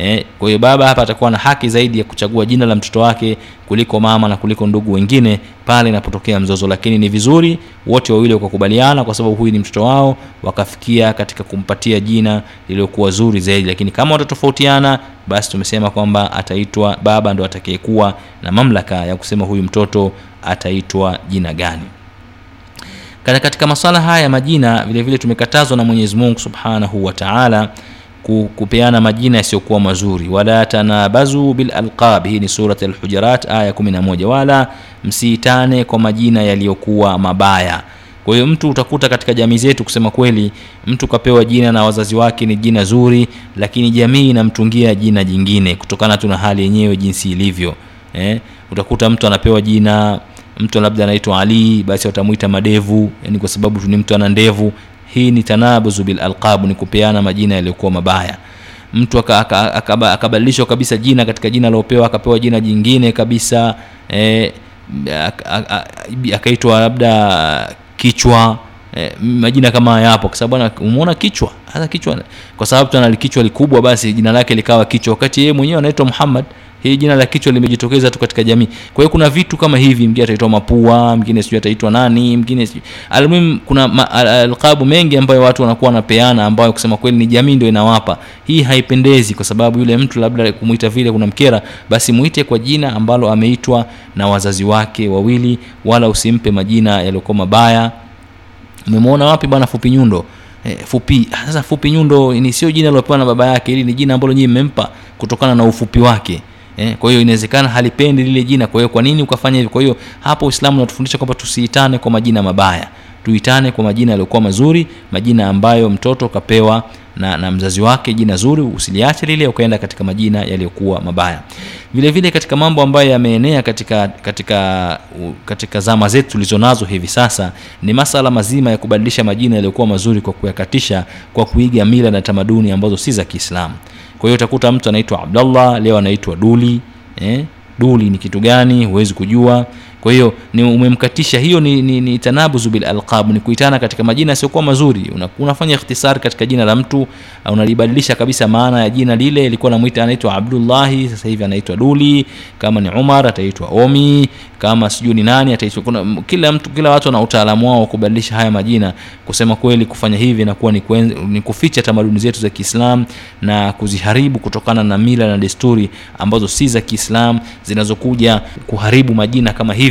eh, kwa hiyo baba hapa atakuwa na haki zaidi ya kuchagua jina la mtoto wake kuliko mama na kuliko ndugu wengine pale inapotokea mzozo. Lakini ni vizuri wote wawili wakakubaliana kwa sababu huyu ni mtoto wao wakafikia katika kumpatia jina lililokuwa zuri zaidi. Lakini kama watatofautiana basi tumesema kwamba ataitwa baba ndo atakayekuwa na mamlaka ya kusema huyu mtoto ataitwa jina gani. Katika maswala haya ya majina vile vile tumekatazwa na mwenyezi mungu subhanahu wa taala kupeana majina yasiyokuwa mazuri. Wala tanabazu bilalqab hii ni surat alhujurat aya 11 wala msiitane kwa majina yaliyokuwa mabaya. Kwa hiyo mtu utakuta katika jamii zetu kusema kweli mtu kapewa jina na wazazi wake ni jina zuri lakini jamii inamtungia jina jingine kutokana tu na hali yenyewe jinsi ilivyo. Eh? utakuta mtu anapewa jina mtu labda anaitwa ali basi watamwita madevu yani kwa sababu tu ni mtu ana ndevu hii ni tanabuzu bil alqab ni kupeana majina yaliyokuwa mabaya. Mtu akabadilishwa kabisa jina katika jina aliopewa akapewa jina jingine kabisa eh, akaitwa labda kichwa eh, majina kama yapo kwa sababu umeona kichwa hata kichwa kwa sababu tu analikichwa likubwa basi jina lake likawa kichwa. Wakati yeye mwenyewe anaitwa Muhammad hii jina la kichwa limejitokeza tu katika jamii. Kwa hiyo kuna vitu kama hivi mgine ataitwa mapua mgine sijui ataitwa nani mwingine almuhim kuna alqabu mengi ambayo watu wanakuwa wanapeana ambayo kusema kweli ni jamii ndio inawapa. Hii haipendezi kwa sababu yule mtu labda kumwita vile kuna mkera basi muite kwa jina ambalo ameitwa na wazazi wake wawili wala usimpe majina yaliyokuwa mabaya. Umemwona wapi bwana fupi nyundo? E, fupi sasa fupi nyundo ni sio jina lilopewa na baba yake ili ni jina ambalo nyinyi mmempa kutokana na ufupi wake eh, kwa hiyo inawezekana halipendi lile jina. Kwa hiyo kwa nini ukafanya hivyo? Kwa hiyo hapo uislamu unatufundisha kwamba tusiitane kwa majina mabaya. Tuitane kwa majina yaliyokuwa mazuri majina ambayo mtoto kapewa na, na mzazi wake jina zuri usiliache lile ukaenda katika majina yaliyokuwa mabaya. Vile vile katika mambo ambayo yameenea katika katika katika zama zetu tulizonazo hivi sasa ni masala mazima ya kubadilisha majina yaliyokuwa mazuri kwa kuyakatisha kwa kuiga mila na tamaduni ambazo si za kiislamu kwa hiyo utakuta mtu anaitwa abdallah leo anaitwa duli eh? duli ni kitu gani huwezi kujua kwa hiyo ni umemkatisha hiyo ni, ni, ni tanabuzu bil ni kuitana katika majina yasiokuwa mazuri. Una, unafanya ikhtisar katika jina la mtu unalibadilisha kabisa maana ya jina lile ilikuwa namuita anaitwa abdullahi sasa hivi anaitwa duli kama ni umar ataitwa omi kama sijui ni nani ataitwa kuna kila mtu kila watu wana utaalamu wao wa kubadilisha haya majina. Kusema kweli kufanya hivi inakuwa ni, ni kuficha tamaduni zetu za kiislam na kuziharibu kutokana na mila na desturi ambazo si za kiislam zinazokuja kuharibu majina kama hivi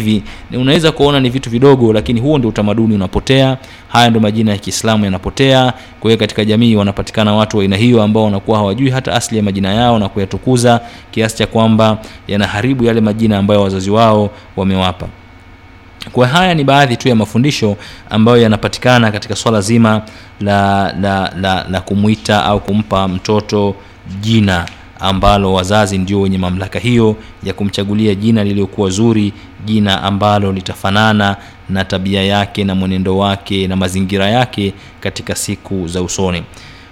Ni unaweza kuona ni vitu vidogo lakini huo ndio utamaduni unapotea. Haya ndio majina ya kiislamu yanapotea. Kwa hiyo katika jamii wanapatikana watu wa aina hiyo ambao wanakuwa hawajui hata asli ya majina yao na kuyatukuza kiasi cha kwamba yanaharibu yale majina ambayo wazazi wao wamewapa. Kwa haya ni baadhi tu ya mafundisho ambayo yanapatikana katika swala zima la, la, la, la kumwita au kumpa mtoto jina ambalo wazazi ndio wenye mamlaka hiyo ya kumchagulia jina lililokuwa zuri jina ambalo litafanana na tabia yake na mwenendo wake na mazingira yake katika siku za usoni.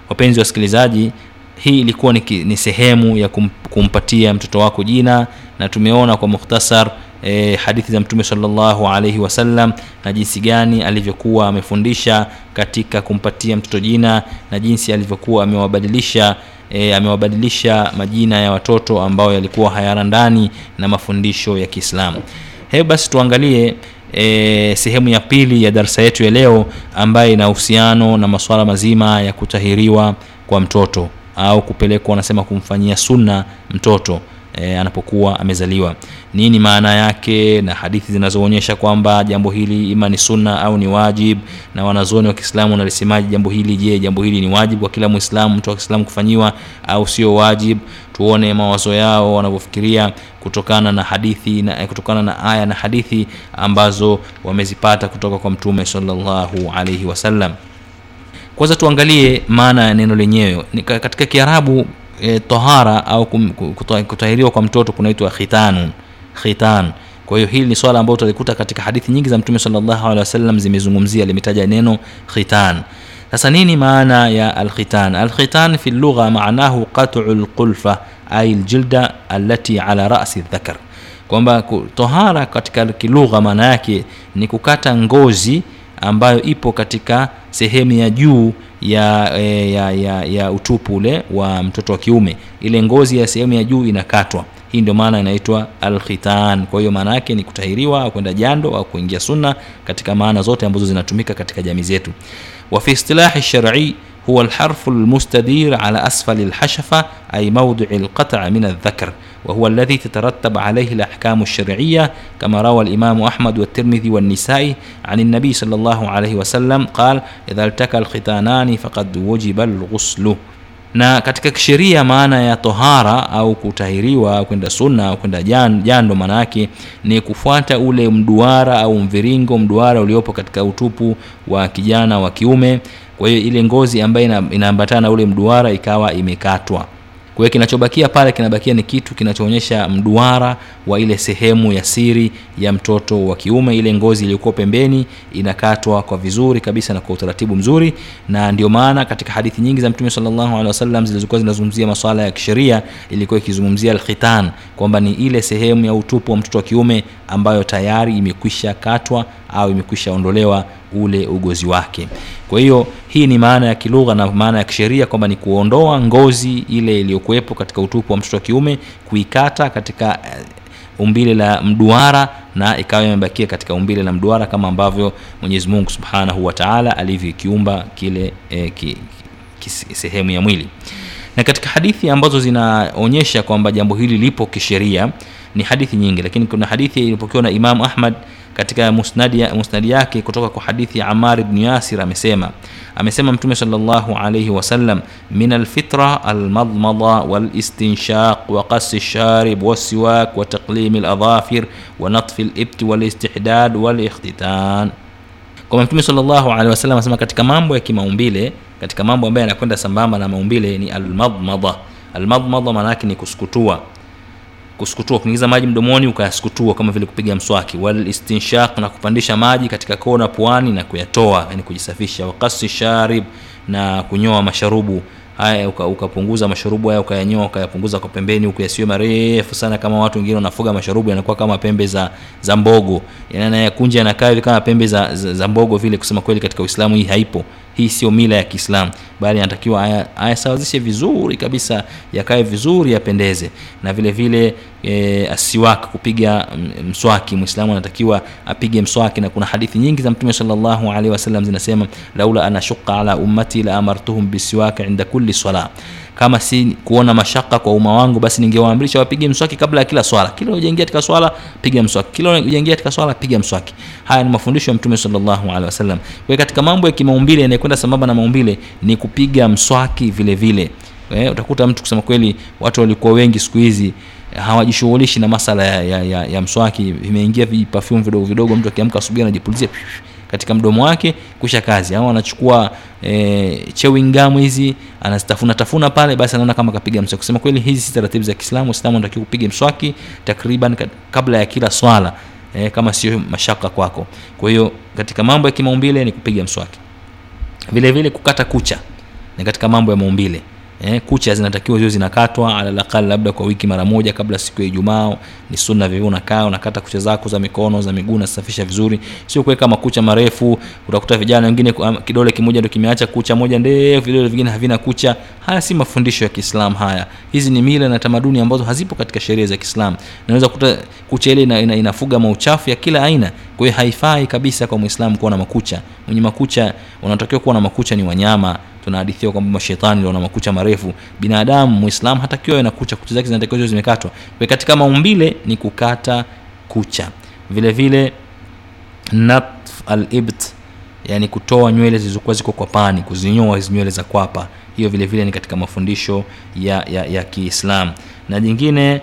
Wapenzi wasikilizaji hii ilikuwa ni, ni sehemu ya kum, kumpatia mtoto wako jina na tumeona kwa mukhtasar e, hadithi za mtume salllahu alaihi wasallam na jinsi gani alivyokuwa amefundisha katika kumpatia mtoto jina na jinsi alivyokuwa amewabadilisha e, amewabadilisha majina ya watoto ambayo yalikuwa hayara ndani na mafundisho ya kiislamu. Hebu basi tuangalie e, sehemu ya pili ya darsa yetu ya leo ambayo ina uhusiano na masuala mazima ya kutahiriwa kwa mtoto au kupelekwa wanasema kumfanyia sunna mtoto e, anapokuwa amezaliwa. Nini maana yake na hadithi zinazoonyesha kwamba jambo hili ima ni sunna au ni wajib? Na wanazuoni wa kiislamu wanalisemaje jambo hili? Je jambo hili ni wajib kwa kila mwislamu mtu wa kiislamu kufanyiwa au sio wajib? Tuone mawazo yao wanavyofikiria kutokana na hadithi na eh, kutokana na aya na hadithi ambazo wamezipata kutoka kwa mtume sallallahu alaihi wasallam. Kwanza tuangalie maana ya neno lenyewe. Katika kiarabu e, tahara au kutahiriwa kwa mtoto kunaitwa khitanun khitan. Kwa hiyo hili ni swala ambalo utalikuta katika hadithi nyingi za mtume sallallahu wasallam zimezungumzia limetaja neno khitan. Sasa nini maana ya alkhitan? Alkhitan fi lugha maanahu qat'u alqulfa ay aljilda allati ala ra'si dhakar kwamba tohara katika kilugha maana yake ni kukata ngozi ambayo ipo katika sehemu ya juu ya, e, ya, ya, ya utupu ule wa mtoto wa kiume, ile ngozi ya sehemu ya juu inakatwa. Hii ndio maana inaitwa alkhitan. Kwa hiyo maana yake ni kutahiriwa au kwenda jando au kuingia sunna, katika maana zote ambazo zinatumika katika jamii zetu. Wa fi istilahi shar'i huwa lharfu almustadir ala asfali lhashafa ay mawdi'i alqat'a min aldhakar وهو الذي تترتب عليه الأحكام الشرعية كما روى الإمام أحمد والترمذي والنسائي عن النبي صلى الله عليه وسلم قال إذا التقى الختانان فقد وجب الغسل na katika kisheria maana ya tohara au kutahiriwa au kwenda sunna au kwenda jan- jando maana yake ni kufuata ule mduara au mviringo mduara uliopo katika utupu wa kijana wa kiume kwa hiyo ile ngozi ambayo ina- inaambatana na ule mduara ikawa imekatwa kwa hiyo kinachobakia pale kinabakia ni kitu kinachoonyesha mduara wa ile sehemu ya siri ya mtoto wa kiume. Ile ngozi iliyokuwa pembeni inakatwa kwa vizuri kabisa na kwa utaratibu mzuri na ndio maana katika hadithi nyingi za mtume sallallahu zilizokuwa zinazungumzia masuala ya kisheria ilikuwa ikizungumzia alkhitan kwamba ni ile sehemu ya utupu wa mtoto wa kiume ambayo tayari imekwisha katwa au imekwisha ondolewa ule ugozi wake. Kwa hiyo hii ni maana ya kilugha na maana ya kisheria kwamba ni kuondoa ngozi ile iliyokuwepo katika utupu wa mtoto wa kiume kuikata katika eh, umbile la mduara na ikawa imebakia katika umbile la mduara kama ambavyo mwenyezi mungu subhanahu wa taala alivyokiumba kile eh, ki, ki, sehemu ya mwili. Na katika hadithi ambazo zinaonyesha kwamba jambo hili lipo kisheria ni hadithi nyingi lakini kuna hadithi iliyopokewa na imam ahmad katika musnadi, musnadi yake kutoka kwa hadithi ya amar ibn yasir amesema amesema mtume salllahu alaihi wasallam min alfitra almadmada walistinshaq wa qasi lsharib walsiwak wa taqlimi ladhafir wa natfi libti walistihdad walikhtitan. Kwamba mtume salllahu alehi wasallam anasema katika mambo ya kimaumbile katika mambo ambayo yanakwenda sambamba na maumbile ni almadmada. Almadmada maana ni kusukutua kusukutua kuingiza maji mdomoni ukayasukutua kama vile kupiga mswaki. Walistinshaq na kupandisha maji katika kona puani na kuyatoa yani kujisafisha. Wakasi sharib na kunyoa masharubu. Haya uka- ukapunguza masharubu haya ukayanyoa ukayapunguza kwa pembeni huku yasiwe marefu sana kama watu wengine wanafuga masharubu yanakuwa kama pembe za za mbogo. Yanayakunja yanakaa hivi kama pembe za, za, za mbogo vile kusema kweli katika uislamu hii haipo hii sio mila ya kiislamu bali anatakiwa ayasawazishe vizuri kabisa yakae vizuri yapendeze. Na vile vile e, asiwak kupiga mswaki. Mwislamu anatakiwa apige mswaki na kuna hadithi nyingi za mtume sallallahu alaihi wasallam zinasema laula ana shuqa ala ummati la amartuhum bisiwaki inda kulli sala kama si kuona mashaka kwa umma wangu basi ningewaamrisha wapige mswaki kabla ya kila swala. Kila ujaingia katika swala piga mswaki. Kila ujaingia katika swala piga mswaki. Haya ni mafundisho ya mtume sallallahu alaihi wasallam. Kwa katika mambo ya kimaumbile yanayokwenda sambamba na maumbile ni kupiga mswaki vile vile. Eh, utakuta mtu kusema kweli watu walikuwa wengi siku hizi hawajishughulishi na masala ya, ya, ya, ya mswaki. Vimeingia vipafyumu vidogo vidogo mtu akiamka asubuhi anajipulizia katika mdomo wake kusha kazi. Au anachukua e, chewing hizi anazitafuna tafuna pale basi anaona kama kapiga mswaki. Kusema kweli hizi si taratibu za kiislamu. Islamu anatakiwa kupiga mswaki takriban kabla ya kila swala e, kama sio mashaka kwako. Kwa hiyo katika mambo ya kimaumbile ni kupiga mswaki. Vile vile kukata kucha ni katika mambo ya maumbile eh, kucha zinatakiwa ziwe zinakatwa alalakal labda kwa wiki mara moja kabla siku ya ijumaa. Ni sunna vivyo unakaa unakata kucha zako za mikono za miguu nasafisha vizuri. Sio kuweka makucha marefu. Utakuta vijana wengine kidole kimoja ndio kimeacha kucha moja ndefu vidole vingine havina kucha. Haya si mafundisho ya kiislam haya. Hizi ni mila na tamaduni ambazo hazipo katika sheria za kiislam naweza kukuta kucha ile ina, ina, inafuga mauchafu ya kila aina. Kwa hiyo haifai kabisa kwa mwislamu kuwa na makucha. Mwenye makucha unatakiwa kuwa na makucha ni wanyama tunahadithiwa kwamba mashetani ndio na makucha marefu. Binadamu muislamu hatakiwa na kucha. Kucha zake zinatakiwa ziwe zimekatwa. Kwa katika maumbile ni kukata kucha. Vile vile natf alibt yani kutoa nywele zilizokuwa ziko kwa pani kuzinyoa hizi nywele za kwapa. Hiyo vile vile ni katika mafundisho ya, ya, ya kiislam na jingine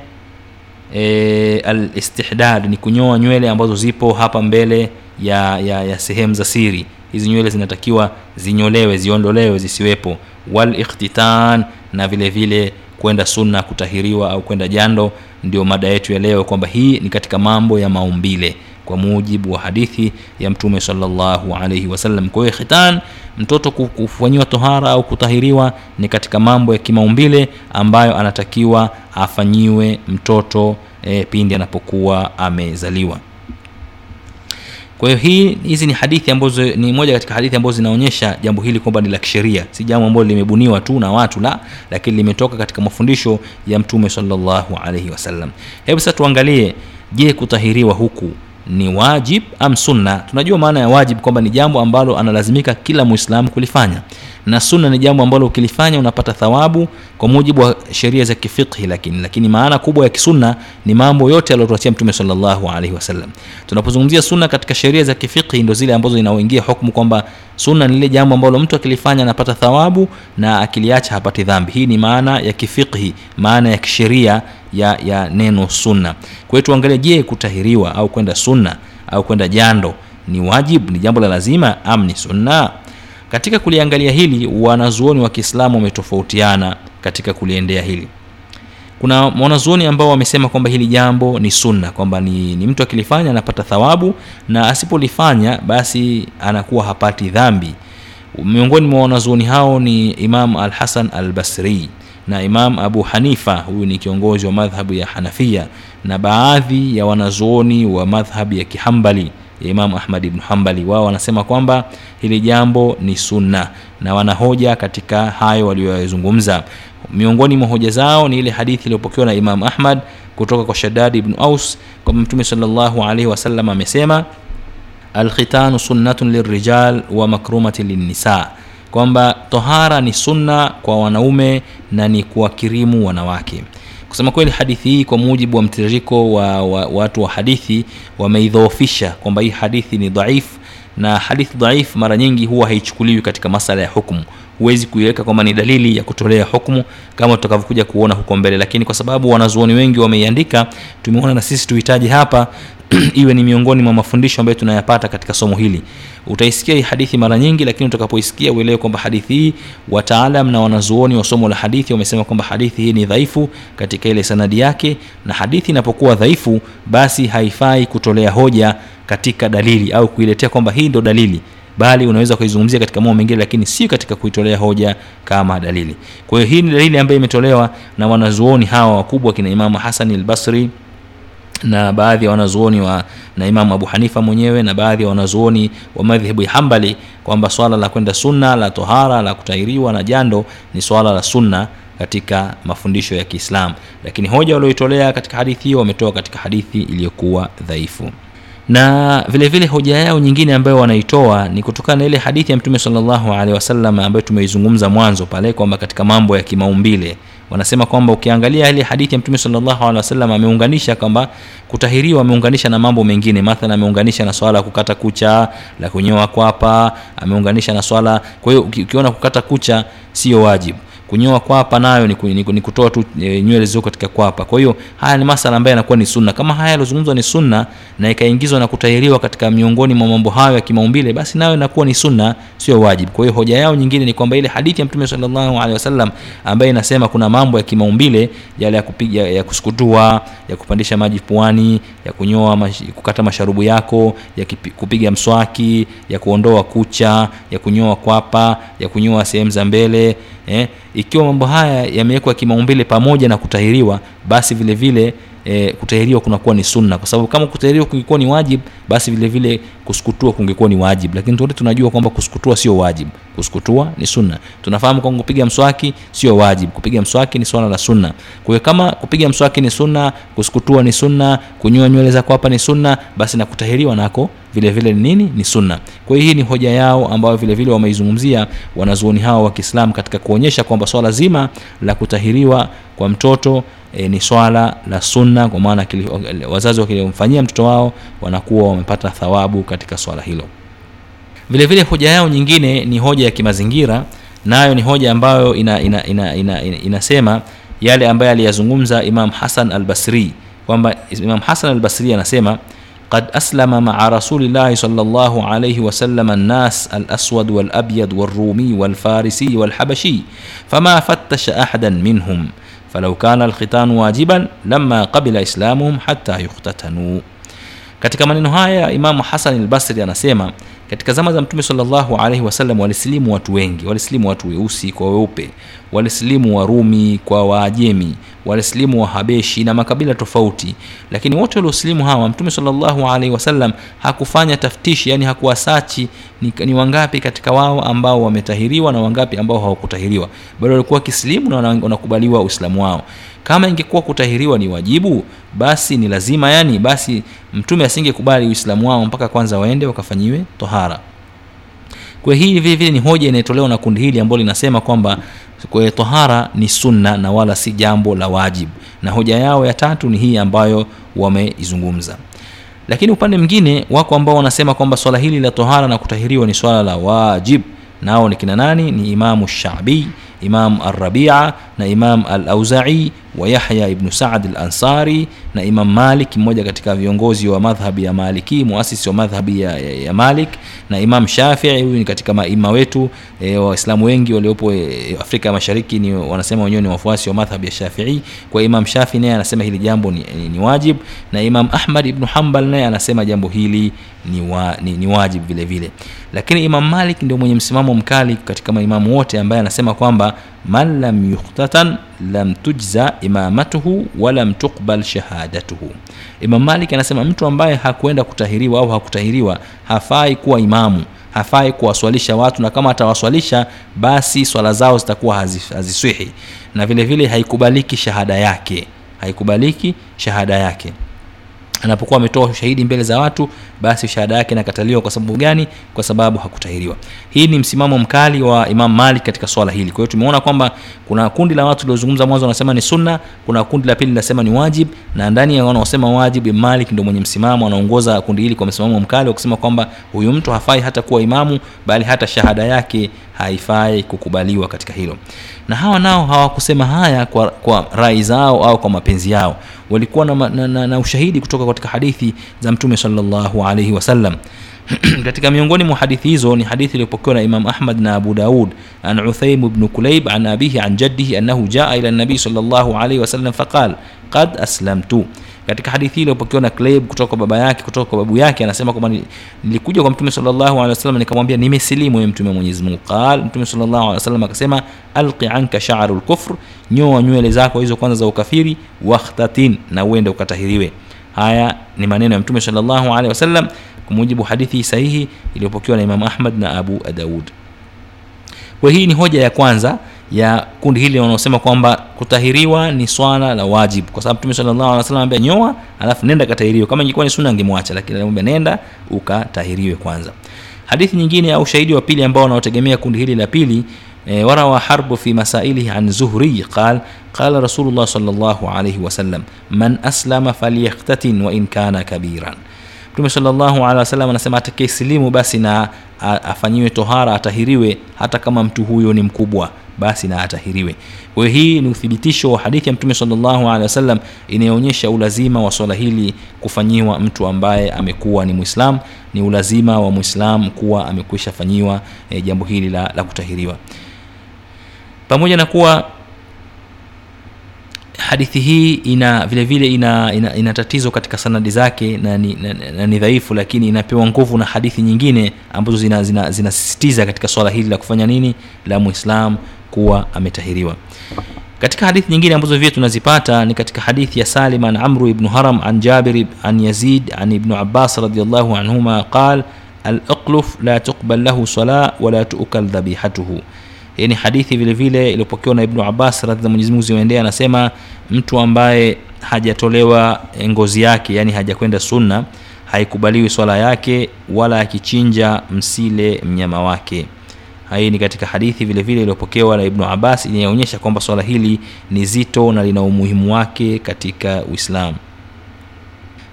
e, alistihdad ni kunyoa nywele ambazo zipo hapa mbele ya, ya, ya sehemu za siri hizi nywele zinatakiwa zinyolewe ziondolewe zisiwepo. Wal ikhtitan na vile vile kwenda sunna kutahiriwa au kwenda jando ndio mada yetu ya leo kwamba hii ni katika mambo ya maumbile. Kwa mujibu wa hadithi ya mtume sallallahu alaihi wasallam kwa hiyo khitan mtoto kufanyiwa tohara au kutahiriwa ni katika mambo ya kimaumbile ambayo anatakiwa afanyiwe mtoto e, pindi anapokuwa amezaliwa kwa hiyo hii hizi ni hadithi ambazo ni moja katika hadithi ambazo zinaonyesha jambo hili kwamba ni la kisheria. Si jambo ambalo limebuniwa tu na watu la lakini limetoka katika mafundisho ya mtume sallallahu alaihi wasallam hebu sasa tuangalie je kutahiriwa huku ni wajib am sunna? Tunajua maana ya wajib kwamba ni jambo ambalo analazimika kila muislamu kulifanya na sunna ni jambo ambalo ukilifanya unapata thawabu kwa mujibu wa sheria za kifiqhi lakini lakini maana kubwa ya kisunna ni mambo yote aliyotuachia mtume sallallahu alaihi wasallam. Tunapozungumzia sunna katika sheria za kifiqhi ndo zile ambazo inaoingia hukumu kwamba sunna ni lile jambo ambalo mtu akilifanya anapata thawabu na akiliacha hapati dhambi. Hii ni maana ya kifiqhi maana ya kisheria ya, ya neno sunna. Kwa hiyo tuangalie je kutahiriwa au kwenda sunna au kwenda jando ni wajibu ni jambo la lazima am ni sunna katika kuliangalia hili wanazuoni wa kiislamu wametofautiana katika kuliendea hili. Kuna wanazuoni ambao wamesema kwamba hili jambo ni sunna kwamba ni, ni mtu akilifanya anapata thawabu na asipolifanya basi anakuwa hapati dhambi. Miongoni mwa wanazuoni hao ni imam al hasan al basri na imam abu hanifa. Huyu ni kiongozi wa madhhabu ya hanafia na baadhi ya wanazuoni wa madhhabu ya kihambali ya imam ahmad ibn hambali wao wanasema kwamba hili jambo ni sunna na wanahoja katika hayo walioyazungumza. Miongoni mwa hoja zao ni ile hadithi iliyopokewa na imam ahmad kutoka kwa Shaddad ibn aus kwamba mtume salllahu alaihi wasallam amesema alkhitanu sunnatun lirijal wa makrumati linnisa kwamba tohara ni sunna kwa wanaume na ni kuwakirimu wanawake kusema kweli hadithi hii kwa mujibu wa mtiririko wa, wa watu wa hadithi wameidhoofisha kwamba hii hadithi ni dhaif, na hadithi dhaif mara nyingi huwa haichukuliwi katika masala ya hukumu. Huwezi kuiweka kwamba ni dalili ya kutolea hukumu kama tutakavyokuja kuona huko mbele. Lakini kwa sababu wanazuoni wengi wameiandika tumeona na sisi tuhitaji hapa *clears throat* iwe ni miongoni mwa mafundisho ambayo tunayapata katika somo hili. Utaisikia hii hadithi mara nyingi lakini utakapoisikia uelewe kwamba hadithi hii wataalam na wanazuoni wa somo la hadithi wamesema kwamba hadithi hii ni dhaifu katika ile sanadi yake na hadithi inapokuwa dhaifu basi haifai kutolea hoja katika dalili au kuiletea kwamba hii ndo dalili bali unaweza kuizungumzia katika mambo mengine lakini sio katika kuitolea hoja kama dalili. Kwa hiyo hii ni dalili ambayo imetolewa na wanazuoni hawa wakubwa kina imamu hasani albasri na baadhi ya wanazuoni wa na imamu abu hanifa mwenyewe na baadhi ya wanazuoni wa madhhebu ya hambali kwamba swala la kwenda sunna la tohara la kutairiwa na jando ni swala la sunna katika mafundisho ya kiislam lakini hoja walioitolea katika hadithi hiyo wametoa katika hadithi iliyokuwa dhaifu. Na vile vile hoja yao nyingine ambayo wanaitoa ni kutokana na ile hadithi ya mtume salllahu alehi wasallam ambayo tumeizungumza mwanzo pale kwamba katika mambo ya kimaumbile wanasema kwamba ukiangalia ile hadithi ya mtume alehi wasallam ameunganisha kwamba kutahiriwa ameunganisha na mambo mengine. Mathalan ameunganisha na swala la kukata kucha la kunyoa kwapa ameunganisha na swala. Kwa hiyo ukiona kukata kucha sio wajibu kunyoa kwapa nayo ni, ni, ni kutoa tu e, nywele zilizo katika kwapa. Kwa hiyo haya ni masala ambayo yanakuwa ni sunna. Kama haya yaliozungumzwa ni sunna na ikaingizwa na kutahiriwa katika miongoni mwa mambo hayo ya kimaumbile basi nayo inakuwa ni sunna sio wajibu. Kwa hiyo hoja yao nyingine ni kwamba ile hadithi ya mtume sallallahu ambayo inasema kuna mambo ya kimaumbile yale ya kupiga ya kusukutua ya kupandisha maji puani ya kunyoa mash, kukata masharubu yako ya kupiga mswaki ya kuondoa kucha ya kunyoa kwapa ya kunyoa sehemu za mbele eh, ikiwa mambo haya yamewekwa kimaumbile pamoja na kutahiriwa basi vile vile e, kutahiriwa kunakuwa ni sunna. Kwa sababu kama kutahiriwa kungekuwa ni wajib basi vile vile kusukutua kungekuwa ni wajib. Lakini wote tunajua kwamba kusukutua sio wajib. Kusukutua ni sunna. Tunafahamu kwamba kupiga mswaki sio wajib. Kupiga mswaki ni swala la sunna. Kwa hiyo kama kupiga mswaki ni sunna kusukutua ni sunna kunyoa nywele zako hapa ni sunna basi na kutahiriwa nako vile vile ni nini? Ni sunna. Kwa hii ni hoja yao ambayo vile vile wameizungumzia wanazuoni hao wa kiislamu katika kuonyesha kwamba swala zima la kutahiriwa kwa mtoto e, ni swala la sunna kwa maana wazazi wakimfanyia mtoto wao wanakuwa wamepata thawabu katika swala hilo. Vile vile hoja yao nyingine ni hoja ya kimazingira nayo ni hoja ambayo ina, ina, ina, ina, ina, inasema yale ambayo aliyazungumza imam hasan al basri kwamba imam hasan al basri anasema قد أسلم مع رسول الله صلى الله عليه وسلم الناس الأسود والأبيض والرومي والفارسي والحبشي فما فتش أحدا منهم فلو كان الختان واجبا لما قبل إسلامهم حتى يختتنوا. katika maneno haya imamu hasan albasri anasema katika zama za mtume salllahu alaihi wasallam walisilimu watu wengi walisilimu watu weusi kwa weupe walisilimu warumi kwa waajemi walisilimu wahabeshi na makabila tofauti. Lakini wote waliosilimu hawa mtume salllahu alaihi wasallam hakufanya taftishi yani hakuwasachi ni, ni wangapi katika wao ambao wametahiriwa na wangapi ambao hawakutahiriwa. Bali walikuwa wakisilimu na wanakubaliwa uislamu wao kama ingekuwa kutahiriwa ni wajibu basi ni lazima yani basi mtume asingekubali uislamu wao mpaka kwanza waende wakafanyiwe tohara. Kwa hii vile vile ni hoja inayotolewa na kundi hili ambalo linasema kwamba kwa tohara ni sunna na wala si jambo la wajibu na hoja yao ya tatu ni hii ambayo wameizungumza. Lakini upande mwingine wako ambao wanasema kwamba swala hili la tohara na kutahiriwa ni swala la wajib. Nao ni kina nani? Ni imamu shabii Imamu arrabia na imam alauzai wa yahya ibnu saad alansari na imam malik mmoja katika viongozi wa madhhabi ya maliki muasisi wa madhhabi ya, ya, ya malik na imam shafii huyu ni katika maima wetu. E, waislamu wengi waliopo e, afrika mashariki ni wanasema wenyewe ni wafuasi wa madhhabi ya shafii. Kwa imam shafii naye anasema hili jambo ni, ni, ni wajib na imam ahmad ibnu hambal naye anasema jambo hili ni, wa, ni, ni wajib vile vile. Lakini imam malik ndio mwenye msimamo mkali katika maimamu wote ambaye anasema kwamba man lam yukhtatan lam tujza imamatuhu walam tuqbal shahadatuhu. Imam malik anasema mtu ambaye hakuenda kutahiriwa au hakutahiriwa hafai kuwa imamu hafai kuwaswalisha watu na kama atawaswalisha basi swala zao zitakuwa haziswihi. Na vile vile haikubaliki shahada yake haikubaliki shahada yake anapokuwa ametoa ushahidi mbele za watu basi shahada yake inakataliwa. Kwa sababu gani? Kwa sababu hakutahiriwa. Hii ni msimamo mkali wa imam malik katika swala hili. Kwa hiyo tumeona kwamba kuna kundi la watu liozungumza mwanzo wanasema ni sunna kuna kundi la pili linasema ni wajib na ndani ya wanaosema wajib malik ndio mwenye msimamo anaongoza kundi hili kwa msimamo mkali wa kusema kwamba huyu mtu hafai hata kuwa imamu bali hata shahada yake haifai kukubaliwa katika hilo. Na hawa nao hawakusema haya kwa, kwa rai zao au kwa mapenzi yao. Walikuwa na, na, na, na ushahidi kutoka katika hadithi za mtume salllahu alaihi wasallam *clears throat* katika miongoni mwa hadithi hizo ni hadithi iliyopokewa na imam ahmad na abu daud an uthaim bnu kulaib an abihi an jaddihi annahu jaa ila nabii salllahu alaihi wasallam faqal qad aslamtu katika hadithi hii iliyopokewa na Kleib kutoka kwa baba yake kutoka kwa babu yake anasema kwamba nilikuja kwa mtume sallallahu alaihi wasallam nikamwambia nimesilimu ye mtume wa Mwenyezi Mungu. Qal mtume sallallahu alaihi wasallam akasema alqi anka sha'rul kufr nyoa nywele zako hizo kwanza za ukafiri wakhtatin na uende ukatahiriwe. Haya ni maneno ya mtume sallallahu alaihi wasallam kwa mujibu hadithi sahihi iliyopokewa na Imam Ahmad na Abu Daud. Kwa hii ni hoja ya kwanza ya kundi hili wanaosema kwamba kutahiriwa ni swala la wajibu. Kwa sababu mtume sallallahu alaihi nyoa alafu nenda katahiriwe. Kama ingekuwa ni sunna angemwacha lakini anamwambia nenda ukatahiriwe kwanza. Hadithi nyingine au shahidi wa pili ambao wanaotegemea kundi hili la pili e, warawa harbu fi masailihi an zuhri qal qala rasulullah sallallahu alaihi wasallam man aslama falyaktatin wa kana kabiran. Mtume sallallahu alaihi wasallam anasema atakayesilimu basi na afanyiwe tohara atahiriwe hata kama mtu huyo ni mkubwa basi na atahiriwe. Kwa hii ni uthibitisho wa hadithi ya mtume sallallahu alaihi wasallam inayoonyesha ulazima wa swala hili kufanyiwa mtu ambaye amekuwa ni mwislam ni ulazima wa mwislam kuwa amekwisha fanyiwa e, jambo hili la, la kutahiriwa. Pamoja na kuwa hadithi hii ina vile vile ina, ina, ina tatizo katika sanadi zake na ni, na, na, ni dhaifu lakini inapewa nguvu na hadithi nyingine ambazo zinasisitiza zina, zina katika swala hili la kufanya nini? La muislam kuwa ametahiriwa. Katika hadithi nyingine ambazo vile tunazipata ni katika hadithi ya salim an amru ibnu haram an jabir an yazid an ibnu abbas radiallahu anhuma qal alaqluf la tuqbal lahu sala wala tuukal dhabihatuhu. Hii ni hadithi vile vile iliyopokewa na ibnu abbas radhi za anasema mtu ambaye hajatolewa ngozi yake yani hajakwenda sunna haikubaliwi swala yake wala akichinja msile mnyama wake hii ni katika hadithi vile vile iliyopokewa na ibnu abbas inayoonyesha kwamba swala hili ni zito na lina umuhimu wake katika uislamu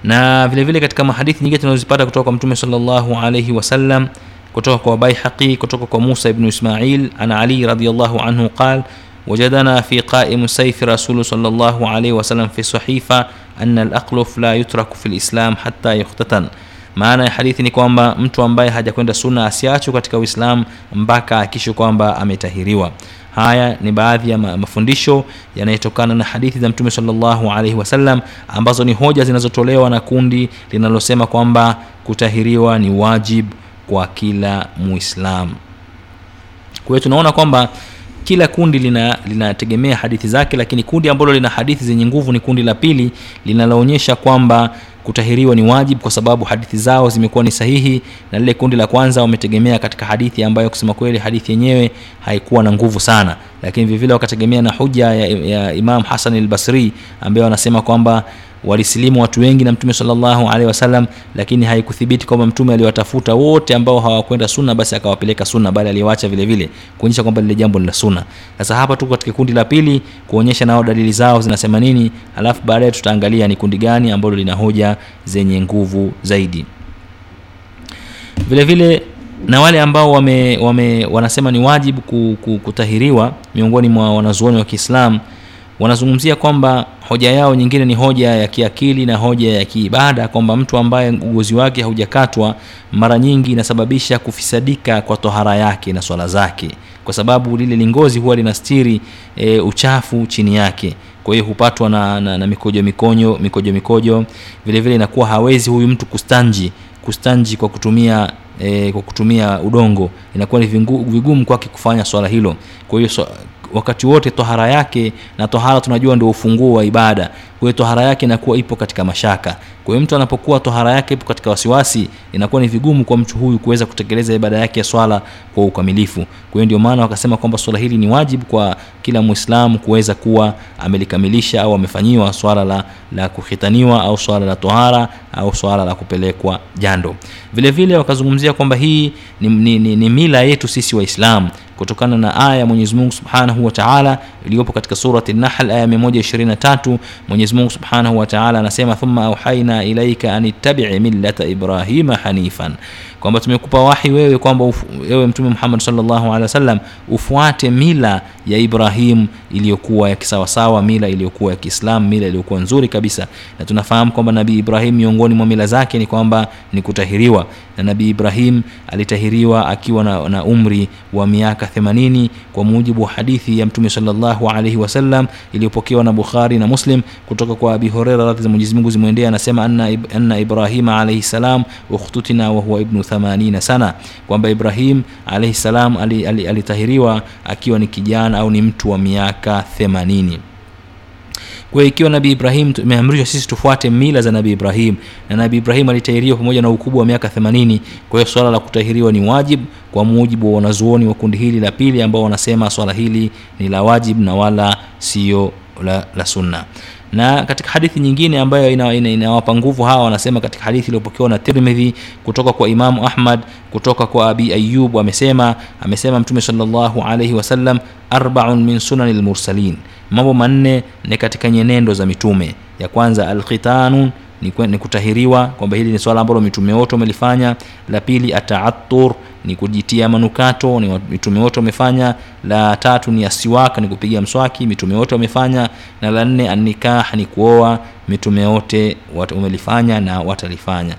na vile vile katika mahadithi nyingine tunazozipata kutoka kwa mtume sallallahu alaihi wasallam kutoka kwa baihaqi kutoka kwa musa ibnu ismail an ali radiallahu anhu qal وجدنا في قائم سيف رسول صلى الله عليه وسلم في صحيفة أن الأقلف لا يترك في الإسلام حتى يختتن maana ya hadithi ni kwamba mtu ambaye hajakwenda sunna asiachwe katika uislamu mpaka akishe kwamba ametahiriwa. Haya ni baadhi ya mafundisho yanayotokana na hadithi za mtume salllahu alaihi wasallam ambazo ni hoja zinazotolewa na kundi linalosema kwamba kutahiriwa ni wajib kwa kila muislamu. Kwa hiyo tunaona kwamba kila kundi lina linategemea hadithi zake lakini kundi ambalo lina hadithi zenye nguvu ni kundi la pili linaloonyesha kwamba kutahiriwa ni wajib kwa sababu hadithi zao zimekuwa ni sahihi na lile kundi la kwanza wametegemea katika hadithi ambayo kusema kweli hadithi yenyewe haikuwa na nguvu sana. Lakini vilevile wakategemea na huja ya, ya imam hasan al-basri ambaye wanasema kwamba walisilimu watu wengi na mtume sallallahu alaihi wasallam lakini haikuthibiti kwamba mtume aliwatafuta wote ambao hawakwenda sunna basi akawapeleka sunna bali aliwacha vile vile kuonyesha kwamba lile jambo ni la sunna. Sasa hapa tuko katika kundi la pili kuonyesha nao dalili zao zinasema nini alafu baadaye tutaangalia ni kundi gani ambalo lina hoja zenye nguvu zaidi. Vile vile na wale ambao wame, wame wanasema ni wajibu ku- ku- kutahiriwa miongoni mwa wanazuoni wa kiislam wanazungumzia kwamba hoja yao nyingine ni hoja ya kiakili na hoja ya kiibada kwamba mtu ambaye ugozi wake haujakatwa mara nyingi inasababisha kufisadika kwa tohara yake na swala zake kwa sababu lile lingozi huwa linastiri e, uchafu chini yake. Kwa hiyo hupatwa na, na, na mikojo mikonyo mikojo mikojo. Vile vile inakuwa hawezi huyu mtu kustanji kustanji kwa kutumia e, kwa kutumia udongo. Inakuwa ni vigumu kwake kufanya swala hilo. Kwa hiyo so, wakati wote tohara yake na tohara tunajua ndio ufunguo wa ibada kwa hiyo tohara yake inakuwa ipo katika mashaka. Kwa hiyo mtu anapokuwa tohara yake ipo katika wasiwasi inakuwa ni vigumu kwa mtu huyu kuweza kutekeleza ibada yake ya swala kwa ukamilifu. Kwa hiyo ndio maana wakasema kwamba swala hili ni wajibu kwa kila Muislamu kuweza kuwa amelikamilisha au amefanyiwa swala la, la kuhitaniwa au swala la tohara au swala la kupelekwa jando. Vile vile wakazungumzia kwamba hii ni, ni, ni, ni mila yetu sisi waislamu kutokana na aya ya Mwenyezi Mungu Subhanahu wa iliyopo katika surati An-Nahl aya 123 Mwenyezi Mungu Subhanahu wa Ta'ala anasema thumma auhaina ilaika an ittabi'i millata Ibrahima hanifan kwamba tumekupa wahi wewe kwamba wewe mtume Muhammad sallallahu alaihi wasallam ufuate mila ya Ibrahim iliyokuwa ya kisawasawa mila iliyokuwa ya kiislam mila iliyokuwa nzuri kabisa. Na tunafahamu kwamba nabii Ibrahim miongoni mwa mila zake ni kwamba ni kutahiriwa. Na nabii Ibrahim alitahiriwa akiwa na, na umri wa miaka 80 kwa mujibu wa hadithi ya mtume sallallahu alaihi wasallam iliyopokewa na bukhari na muslim kutoka kwa abi horeira radhi za mwenyezimungu zimwendea anasema anna, anna ibrahima alaihi salam ukhtutina wahuwa ibnu 80 sana kwamba ibrahim alaihi salam alitahiriwa ali, ali akiwa ni kijana au ni mtu wa miaka 80 kwa ikiwa nabii ibrahim tumeamrishwa sisi tufuate mila za nabii ibrahim na nabii ibrahim alitahiriwa pamoja na ukubwa wa miaka 80 kwa hiyo swala la kutahiriwa ni wajib kwa mujibu wa wanazuoni wa kundi hili la pili ambao wanasema swala hili ni la wajib na wala sio la, la sunna na katika hadithi nyingine ambayo inawapa ina, ina, ina nguvu hawa wanasema katika hadithi iliyopokewa na tirmidhi kutoka kwa imamu ahmad kutoka kwa abi ayub amesema amesema mtume salllahu alaihi wasallam arbaun min sunani lmursalin mambo manne ni katika nyenendo za mitume. Ya kwanza alkhitanu ni, kutahiriwa kwamba hili ni swala ambalo mitume wote wamelifanya. La pili ataatur ni kujitia manukato ni mitume wote wamefanya. La tatu ni asiwaka ni kupiga mswaki mitume wote wamefanya. Na la nne annikah ni kuoa mitume wote wamelifanya na watalifanya.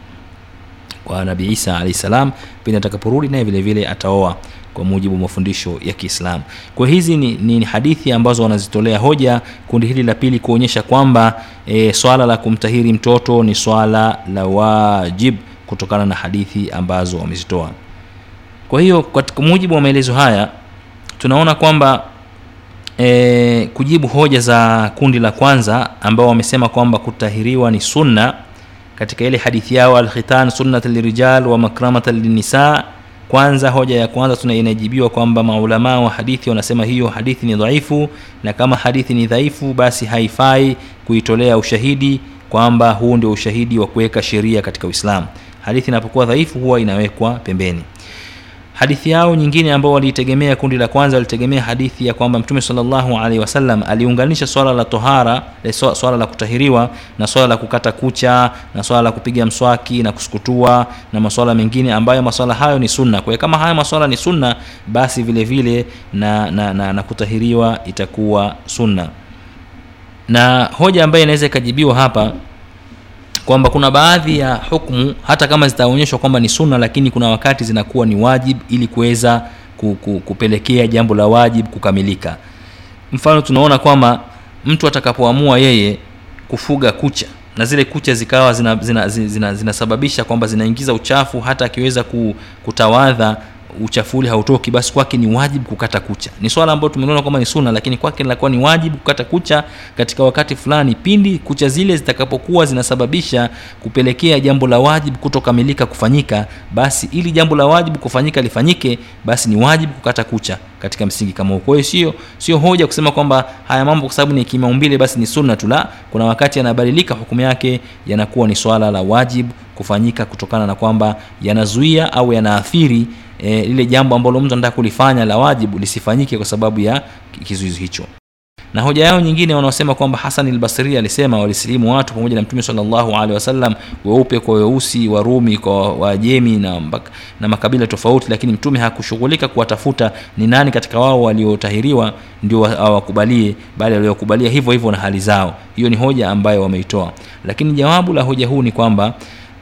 Kwa nabii isa alahi salam pindi atakaporudi naye vile vile ataoa kwa mujibu wa mafundisho ya kiislam kwa hizi ni, ni hadithi ambazo wanazitolea hoja kundi hili la pili kuonyesha kwamba e, swala la kumtahiri mtoto ni swala la wajib kutokana na hadithi ambazo wamezitoa. Kwa hiyo kwa mujibu wa maelezo haya tunaona kwamba e, kujibu hoja za kundi la kwanza ambao wamesema kwamba kutahiriwa ni sunna katika ile hadithi yao alkhitan lirijal wa makramata linisa kwanza hoja ya kwanza tuna inajibiwa kwamba maulamaa wa hadithi wanasema hiyo hadithi ni dhaifu na kama hadithi ni dhaifu basi haifai kuitolea ushahidi kwamba huu ndio ushahidi wa kuweka sheria katika uislamu. Hadithi inapokuwa dhaifu huwa inawekwa pembeni hadithi yao nyingine ambao waliitegemea kundi la kwanza walitegemea hadithi ya kwamba mtume salllahu alaihi wasallam aliunganisha swala la tohara swala la kutahiriwa na swala la kukata kucha na swala la kupiga mswaki na kusukutua na maswala mengine ambayo maswala hayo ni sunna. Kwa kama haya maswala ni sunna basi vile vile na, na, na, na kutahiriwa itakuwa sunna. Na hoja ambayo inaweza ikajibiwa hapa kwamba kuna baadhi ya hukmu hata kama zitaonyeshwa kwamba ni sunna lakini kuna wakati zinakuwa ni wajib ili kuweza ku, ku, kupelekea jambo la wajib kukamilika. Mfano tunaona kwamba mtu atakapoamua yeye kufuga kucha na zile kucha zikawa zinasababisha zina, zina, zina, zina kwamba zinaingiza uchafu hata akiweza kutawadha uchafu ule hautoki basi kwake ni wajibu kukata kucha. Ni swala ambalo tumeona kwamba ni suna, lakini kwake linakuwa ni wajibu kukata kucha katika wakati fulani pindi kucha zile zitakapokuwa zinasababisha kupelekea jambo la wajibu kutokamilika kufanyika. Basi ili jambo la wajibu kufanyika lifanyike basi ni wajibu kukata kucha katika msingi kama huo. Kwa sio sio hoja kusema kwamba haya mambo kwa sababu ni kimaumbile basi ni sunna tu la. Kuna wakati yanabadilika hukumu yake yanakuwa ni swala la wajibu kufanyika kutokana na kwamba yanazuia au yanaathiri e, lile jambo ambalo mtu anataka kulifanya la wajibu lisifanyike kwa sababu ya kizuizi hicho. Na hoja yao nyingine wanaosema kwamba hasan albasri alisema walisilimu watu pamoja na mtume salllahu alehi weupe kwa weusi warumi kwa wajemi na, na makabila tofauti lakini mtume hakushughulika kuwatafuta ni nani katika wao waliotahiriwa ndio awakubalie bali waliokubalia hivyo hivyo na hali zao. Hiyo ni hoja ambayo wameitoa. Lakini jawabu la hoja huu ni kwamba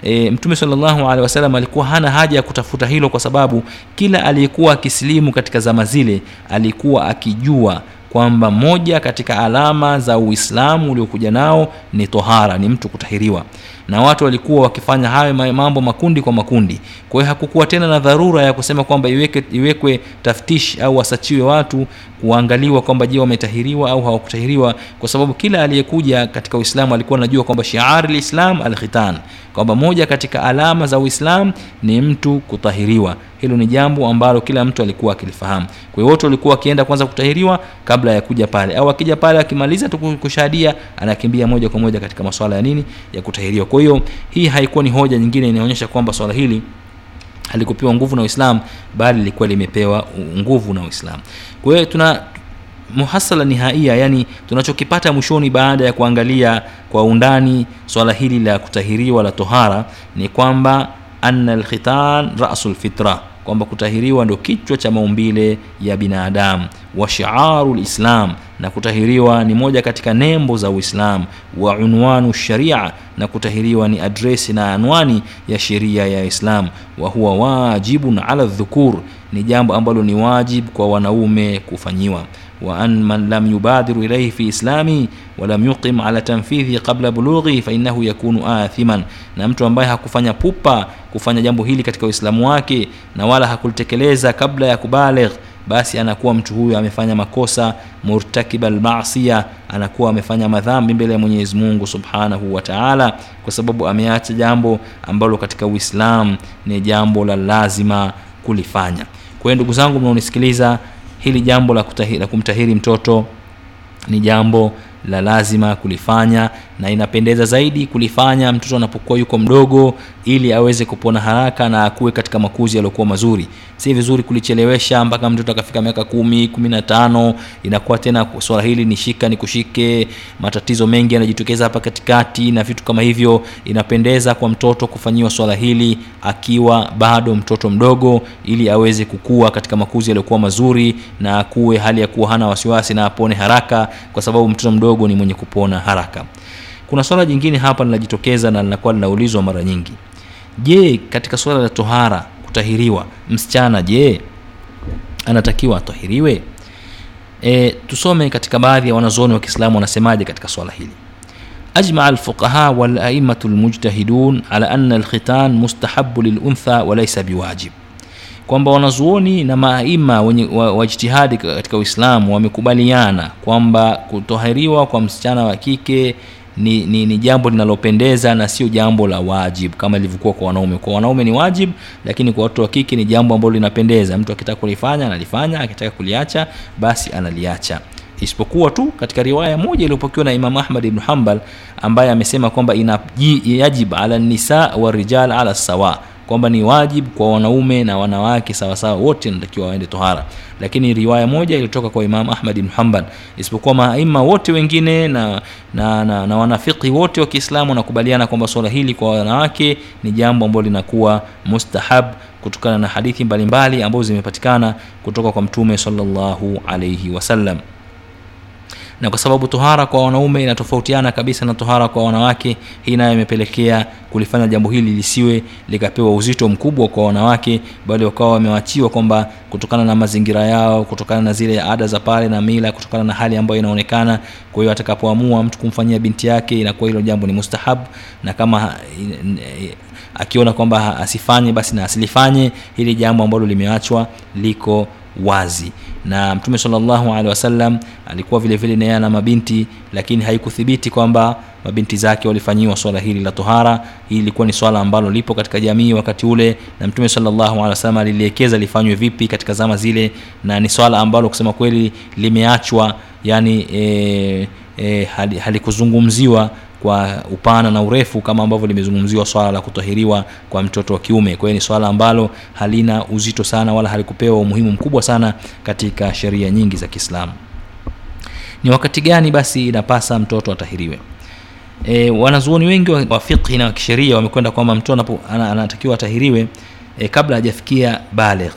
e, mtume salllahu alehi wasallam alikuwa hana haja ya kutafuta hilo kwa sababu kila aliyekuwa akisilimu katika zama zile alikuwa akijua kwamba moja katika alama za uislamu uliokuja nao ni tohara ni mtu kutahiriwa na watu walikuwa wakifanya hayo mambo makundi kwa makundi. Kwa hiyo hakukuwa tena na dharura ya kusema kwamba iweke, iwekwe taftishi au wasachiwe watu kuangaliwa kwamba je wametahiriwa au hawakutahiriwa. Kwa sababu kila aliyekuja katika uislamu alikuwa anajua kwamba shiari lislam alkhitan. Kwamba moja katika alama za uislam ni mtu kutahiriwa. Hilo ni jambo ambalo kila mtu alikuwa akilifahamu. Kwa hiyo wote walikuwa wakienda kwanza kutahiriwa kabla ya kuja pale. Au akija pale akimaliza tu kushahadia anakimbia moja kwa moja katika masuala ya nini? Ya kutahiriwa. Kwa hiyo hii haikuwa ni hoja nyingine inaonyesha kwamba swala hili halikupewa nguvu na uislam bali lilikuwa limepewa nguvu na uislam kwa hiyo tuna muhasala nihaia yani tunachokipata mwishoni baada ya kuangalia kwa undani swala hili la kutahiriwa la tohara ni kwamba anna lkhitan rasu lfitra kwamba kutahiriwa ndo kichwa cha maumbile ya binadamu wa shiaru lislam na kutahiriwa ni moja katika nembo za uislamu wa unwanu sharia na kutahiriwa ni adresi na anwani ya sheria ya islam wa huwa wajibun ala dhukur ni jambo ambalo ni wajib kwa wanaume kufanyiwa wa an man يبادر إليه ilaihi fi islami يقم على tanfidhi qabla bulughi fainahu yakunu athiman. Na mtu ambaye hakufanya pupa kufanya jambo hili katika uislamu wake na wala hakulitekeleza kabla ya kubaligh basi anakuwa mtu huyo amefanya makosa murtakiba lmasia anakuwa amefanya madhambi mbele ya mwenyezi mungu subhanahu wa taala kwa sababu ameacha jambo ambalo katika uislam ni jambo la lazima kulifanya. Kwa hiyo ndugu zangu mnaonisikiliza hili jambo la, kutahiri, la kumtahiri mtoto ni jambo la lazima kulifanya na inapendeza zaidi kulifanya mtoto anapokuwa yuko mdogo ili aweze kupona haraka na akuwe katika makuzi yaliyokuwa mazuri. Si vizuri kulichelewesha mpaka mtoto akafika miaka kumi kumi na tano inakuwa tena swala hili ni shika ni kushike matatizo mengi yanajitokeza hapa katikati na vitu kama hivyo. Inapendeza kwa mtoto kufanyiwa swala hili akiwa bado mtoto mdogo ili aweze kukua katika makuzi yaliyokuwa mazuri na akuwe hali ya kuwa hana wasiwasi na apone haraka kwa sababu mtoto mdogo ni mwenye kupona haraka kuna swala jingine hapa linajitokeza na linakuwa linaulizwa mara nyingi je katika swala la tohara kutahiriwa msichana je anatakiwa atahiriwe e, tusome katika baadhi ya wanazuoni wa kiislamu wanasemaje katika swala hili أجمع الفقهاء والأئمة المجتهدون على أن الختان مستحب للأنثى وليس بواجب kwamba wanazuoni na maaima wenye wajtihadi wa katika uislamu wamekubaliana kwamba kutohariwa kwa msichana wa kike ni, ni, ni jambo linalopendeza na sio jambo la wajib kama ilivyokuwa kwa wanaume. Kwa wanaume ni wajib lakini kwa watoto wa kike ni jambo ambalo linapendeza. Mtu akitaka kulifanya analifanya akitaka kuliacha basi analiacha. Isipokuwa tu katika riwaya moja iliyopokewa na imam ahmad ibn hambal ambaye amesema kwamba inayajib ala nisa wa rijal ala sawa kwamba ni wajib kwa wanaume na wanawake sawasawa wote wanatakiwa waende tohara. Lakini riwaya moja ilitoka kwa imam ahmad ibn hambal isipokuwa maaima wote wengine na, na, na, na wanafiki wote wa kiislamu wanakubaliana kwamba swala hili kwa wanawake ni jambo ambalo linakuwa mustahab kutokana na hadithi mbalimbali ambazo zimepatikana kutoka kwa mtume salllahu alaihi wasallam na kwa sababu tohara kwa wanaume inatofautiana kabisa na tohara kwa wanawake hii nayo imepelekea kulifanya jambo hili lisiwe likapewa uzito mkubwa kwa wanawake bali wakawa wamewachiwa kwamba kutokana na mazingira yao kutokana na zile ada za pale na mila kutokana na hali ambayo inaonekana kwa hiyo atakapoamua mtu kumfanyia binti yake inakuwa hilo jambo ni mustahab. Na kama akiona kwamba asifanye basi na asilifanye hili jambo ambalo limeachwa liko wazi. Na mtume salllahu alehi wasallam alikuwa vile vile naye ana mabinti lakini haikuthibiti kwamba mabinti zake walifanyiwa swala hili la tohara. Hii ilikuwa ni swala ambalo lipo katika jamii wakati ule na mtume salllahu alehi wasallam aliliekeza lifanywe vipi katika zama zile na ni swala ambalo kusema kweli limeachwa yani e, e, halikuzungumziwa hali kwa upana na urefu kama ambavyo limezungumziwa swala la kutahiriwa kwa mtoto wa kiume. Kwa hiyo ni swala ambalo halina uzito sana wala halikupewa umuhimu mkubwa sana katika sheria nyingi za kiislamu. Ni wakati gani basi inapasa mtoto atahiriwe? E, wanazuoni wengi wa, fiqhi na kisheria wamekwenda kwamba mtoto anatakiwa atahiriwe e, kabla hajafikia baligh.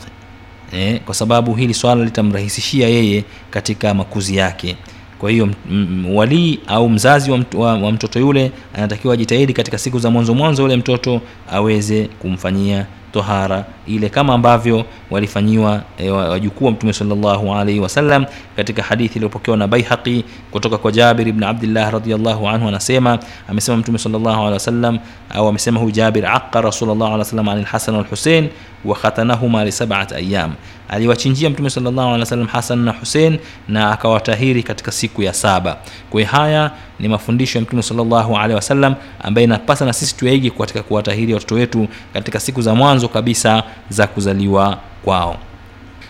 E, kwa sababu hili swala litamrahisishia yeye katika makuzi yake kwa hiyo walii au mzazi wa, mtu, wa, wa mtoto yule anatakiwa ajitahidi katika siku za mwanzo mwanzo yule mtoto aweze kumfanyia tohara ile kama ambavyo walifanyiwa e, wajukuu wa mtume salllahu alaihi wasallam katika hadithi iliyopokewa na baihaqi kutoka kwa jabir ibn abdillah radiallahu anhu anasema amesema mtume salllahu alehi wasallam au amesema huyu jabir aqa rasulllah alih wasallam ani lhasan walhusein wa khatanahuma lisabat ayam aliwachinjia mtume salllahu alehi wasallam hasan na husein na akawatahiri katika siku ya saba. Kwa haya ni mafundisho ya mtume salllahu alehi wasallam ambaye inapasa na sisi tuyaigi katika kuwatahiri watoto wetu katika siku za mwanzo kabisa za kuzaliwa kwao.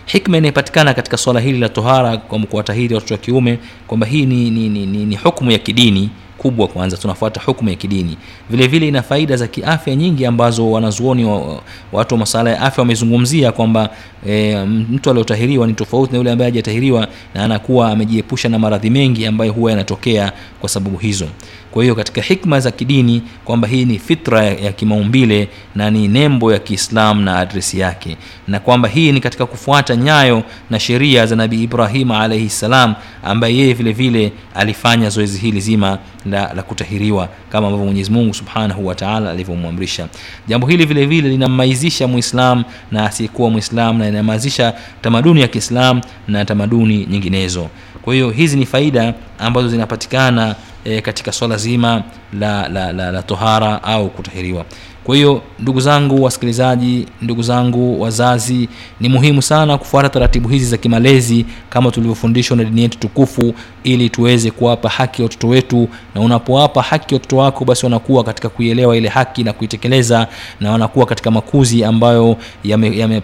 Hikma inayopatikana katika swala hili la tohara kwa kuwatahiri watoto wa kiume kwamba hii ni, ni, ni, ni, ni hukmu ya kidini kubwa kwanza tunafuata hukumu ya kidini. Vile vile ina faida za kiafya nyingi ambazo wanazuoni wa, watu wa masala ya afya wamezungumzia kwamba e, mtu aliotahiriwa ni tofauti na yule ambaye hajatahiriwa na anakuwa amejiepusha na maradhi mengi ambayo huwa yanatokea kwa sababu hizo kwa hiyo katika hikma za kidini kwamba hii ni fitra ya, kimaumbile na ni nembo ya Kiislamu na adresi yake. Na kwamba hii ni katika kufuata nyayo na sheria za nabii ibrahim alaihi ssalam ambaye yeye vile vile alifanya zoezi hili zima la, la kutahiriwa kama ambavyo mwenyezi mungu subhanahu wataala alivyomwamrisha. Jambo hili vile vile linammaizisha muislam na asiyekuwa muislam na inamazisha tamaduni ya kiislam na tamaduni nyinginezo. Kwa hiyo hizi ni faida ambazo zinapatikana e, katika swala zima la, la, la, la tohara au kutahiriwa kwa hiyo ndugu zangu wasikilizaji ndugu zangu wazazi ni muhimu sana kufuata taratibu hizi za kimalezi kama tulivyofundishwa na dini yetu tukufu ili tuweze kuwapa haki ya watoto wetu. Na unapowapa haki watoto wako basi wanakuwa katika kuielewa ile haki na kuitekeleza na wanakuwa katika makuzi ambayo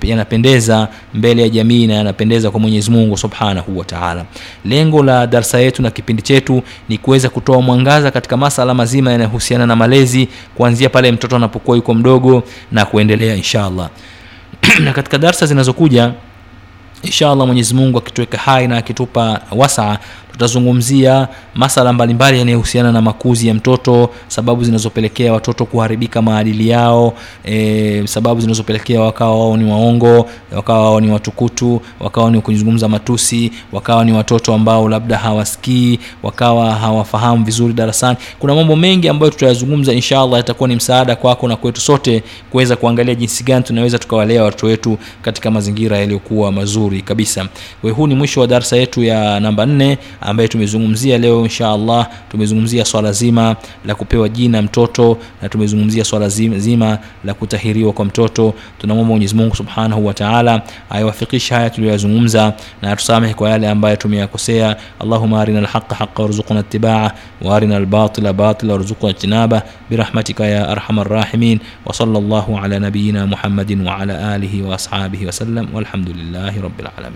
yanapendeza yame mbele ya jamii na yanapendeza kwa mwenyezi mungu subhanahu wa lengo la darsa yetu na kipindi chetu ni kuweza kutoa mwangaza katika masala mazima yanayohusiana na malezi kuanzia pale mtoto anapokuwa yuko mdogo na kuendelea insha allah *clears throat* na katika darsa zinazokuja insha allah mwenyezi mungu akituweka hai na akitupa wasaa tutazungumzia masala mbalimbali yanayohusiana na makuzi ya mtoto sababu zinazopelekea watoto kuharibika maadili yao e, sababu zinazopelekea wakawa wao ni waongo wakawa wao ni watukutu wakawa ni kuzungumza matusi wakawa ni watoto ambao labda hawasikii wakawa hawafahamu vizuri darasani. Kuna mambo mengi ambayo tutayazungumza inshallah yatakuwa ni msaada kwako na kwetu sote kuweza kuangalia jinsi gani tunaweza tukawalea watoto wetu katika mazingira yaliyokuwa mazuri kabisa. Huu ni mwisho wa darsa yetu ya namba nne ambaye tumezungumzia leo insha allah tumezungumzia swala zima la kupewa jina mtoto na tumezungumzia swala zima la kutahiriwa kwa mtoto tunamwomba mwenyezi mungu subhanahu wa taala aiwafikishe haya tuliyoyazungumza na atusamehe kwa yale ambayo tumeyakosea allahuma arina alhaqa haqa warzuqna itibaa وارنا الباطل باطلا وارزقنا اجتنابه برحمتك يا ارحم الراحمين وصلى الله على نبينا محمد وعلى اله واصحابه وسلم والحمد لله رب العالمين